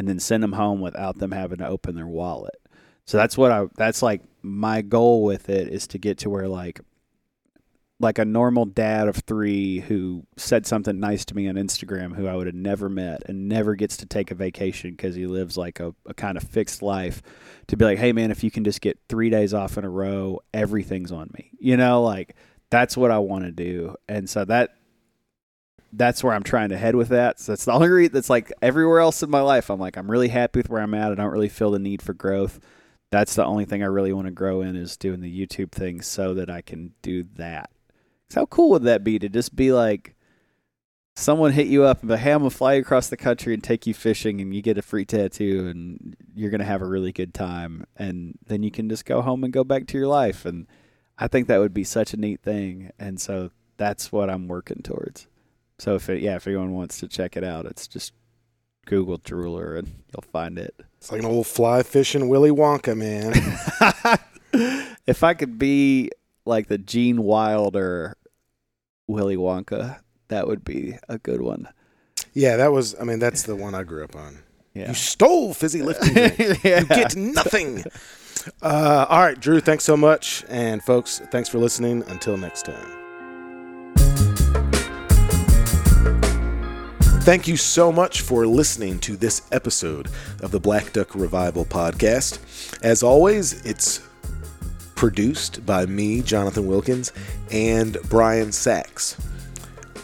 and then send them home without them having to open their wallet. So that's what I. That's like my goal with it is to get to where like like a normal dad of three who said something nice to me on Instagram who I would have never met and never gets to take a vacation because he lives like a, a kind of fixed life to be like, hey man, if you can just get three days off in a row, everything's on me. You know, like that's what I want to do. And so that that's where I'm trying to head with that. So that's the only reason that's like everywhere else in my life. I'm like, I'm really happy with where I'm at. I don't really feel the need for growth. That's the only thing I really want to grow in is doing the YouTube thing so that I can do that. 'Cause how cool would that be to just be like someone hit you up and be like, hey, I'm gonna fly you across the country and take you fishing and you get a free tattoo and you're gonna have a really good time and then you can just go home and go back to your life and I think that would be such a neat thing and so that's what I'm working towards. So if it, yeah, if anyone wants to check it out, it's just Google Drewlr and you'll find it. It's like an old fly fishing Willy Wonka, man. if I could be like the Gene Wilder Willy Wonka, that would be a good one. yeah, that was. I mean, that's the one I grew up on. Yeah. You stole fizzy lifting drink. Yeah. You get nothing. Uh, all right, Drew, thanks so much. And folks, thanks for listening. Until next time. Thank you so much for listening to this episode of the Black Duck Revival podcast. As always, it's produced by me, Jonathan Wilkins, and Brian Sachs.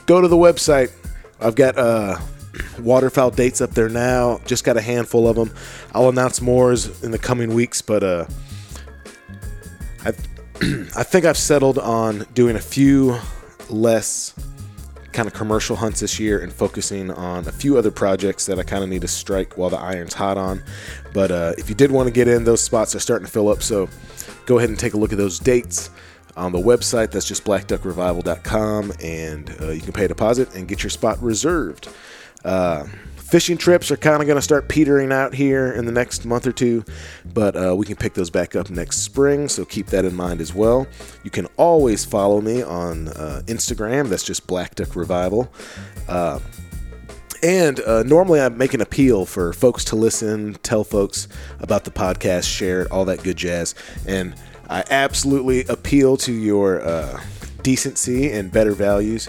Go to the website. I've got uh, waterfowl dates up there now. Just got a handful of them. I'll announce more in the coming weeks, but uh, I I think I've settled on doing a few less kind of commercial hunts this year and focusing on a few other projects that I kind of need to strike while the iron's hot on. But uh, if you did want to get in, those spots are starting to fill up. So go ahead and take a look at those dates on the website. That's just blackduckrevival.com, and uh, you can pay a deposit and get your spot reserved. Uh, fishing trips are kind of going to start petering out here in the next month or two, but uh, we can pick those back up next spring, so keep that in mind as well. You can always follow me on uh, Instagram. That's just Black Duck Revival. Uh, and uh, normally I make an appeal for folks to listen, tell folks about the podcast, share it, all that good jazz. And I absolutely appeal to your uh, decency and better values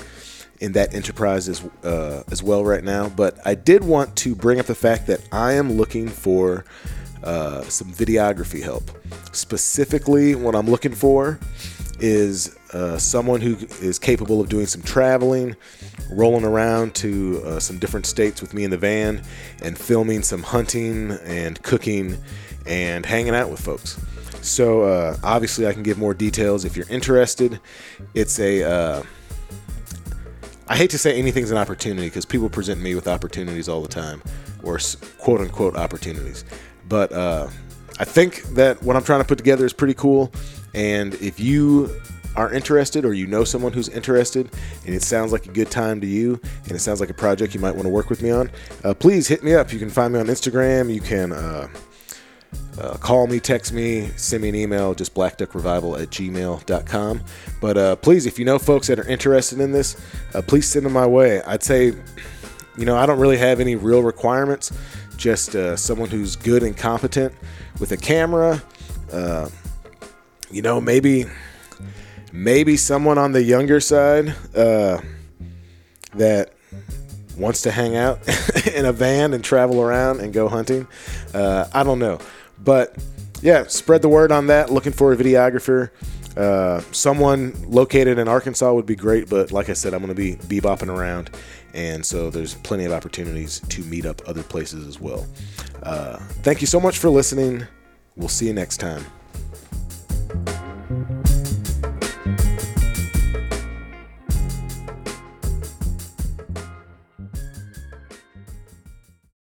in that enterprise as, uh, as well right now. But I did want to bring up the fact that I am looking for uh, some videography help. Specifically, what I'm looking for is uh, someone who is capable of doing some traveling, rolling around to uh, some different states with me in the van, and filming some hunting and cooking and hanging out with folks. So uh, obviously, I can give more details if you're interested. It's a uh, I hate to say anything's an opportunity because people present me with opportunities all the time, or quote unquote opportunities. But uh, I think that what I'm trying to put together is pretty cool. And if you are interested or you know someone who's interested and it sounds like a good time to you and it sounds like a project you might want to work with me on, uh, please hit me up. You can find me on Instagram. You can. Uh, uh, call me, text me, send me an email, just blackduckrevival at gmail.com. But uh, please, if you know folks that are interested in this, uh, please send them my way. I'd say, you know, I don't really have any real requirements, just uh, someone who's good and competent with a camera. Uh, you know, maybe, maybe someone on the younger side uh, that wants to hang out in a van and travel around and go hunting. I don't know. But yeah, spread the word on that. Looking for a videographer. Uh, someone located in Arkansas would be great, but like I said, I'm going to be bebopping around, and so there's plenty of opportunities to meet up other places as well. Uh, thank you so much for listening. We'll see you next time.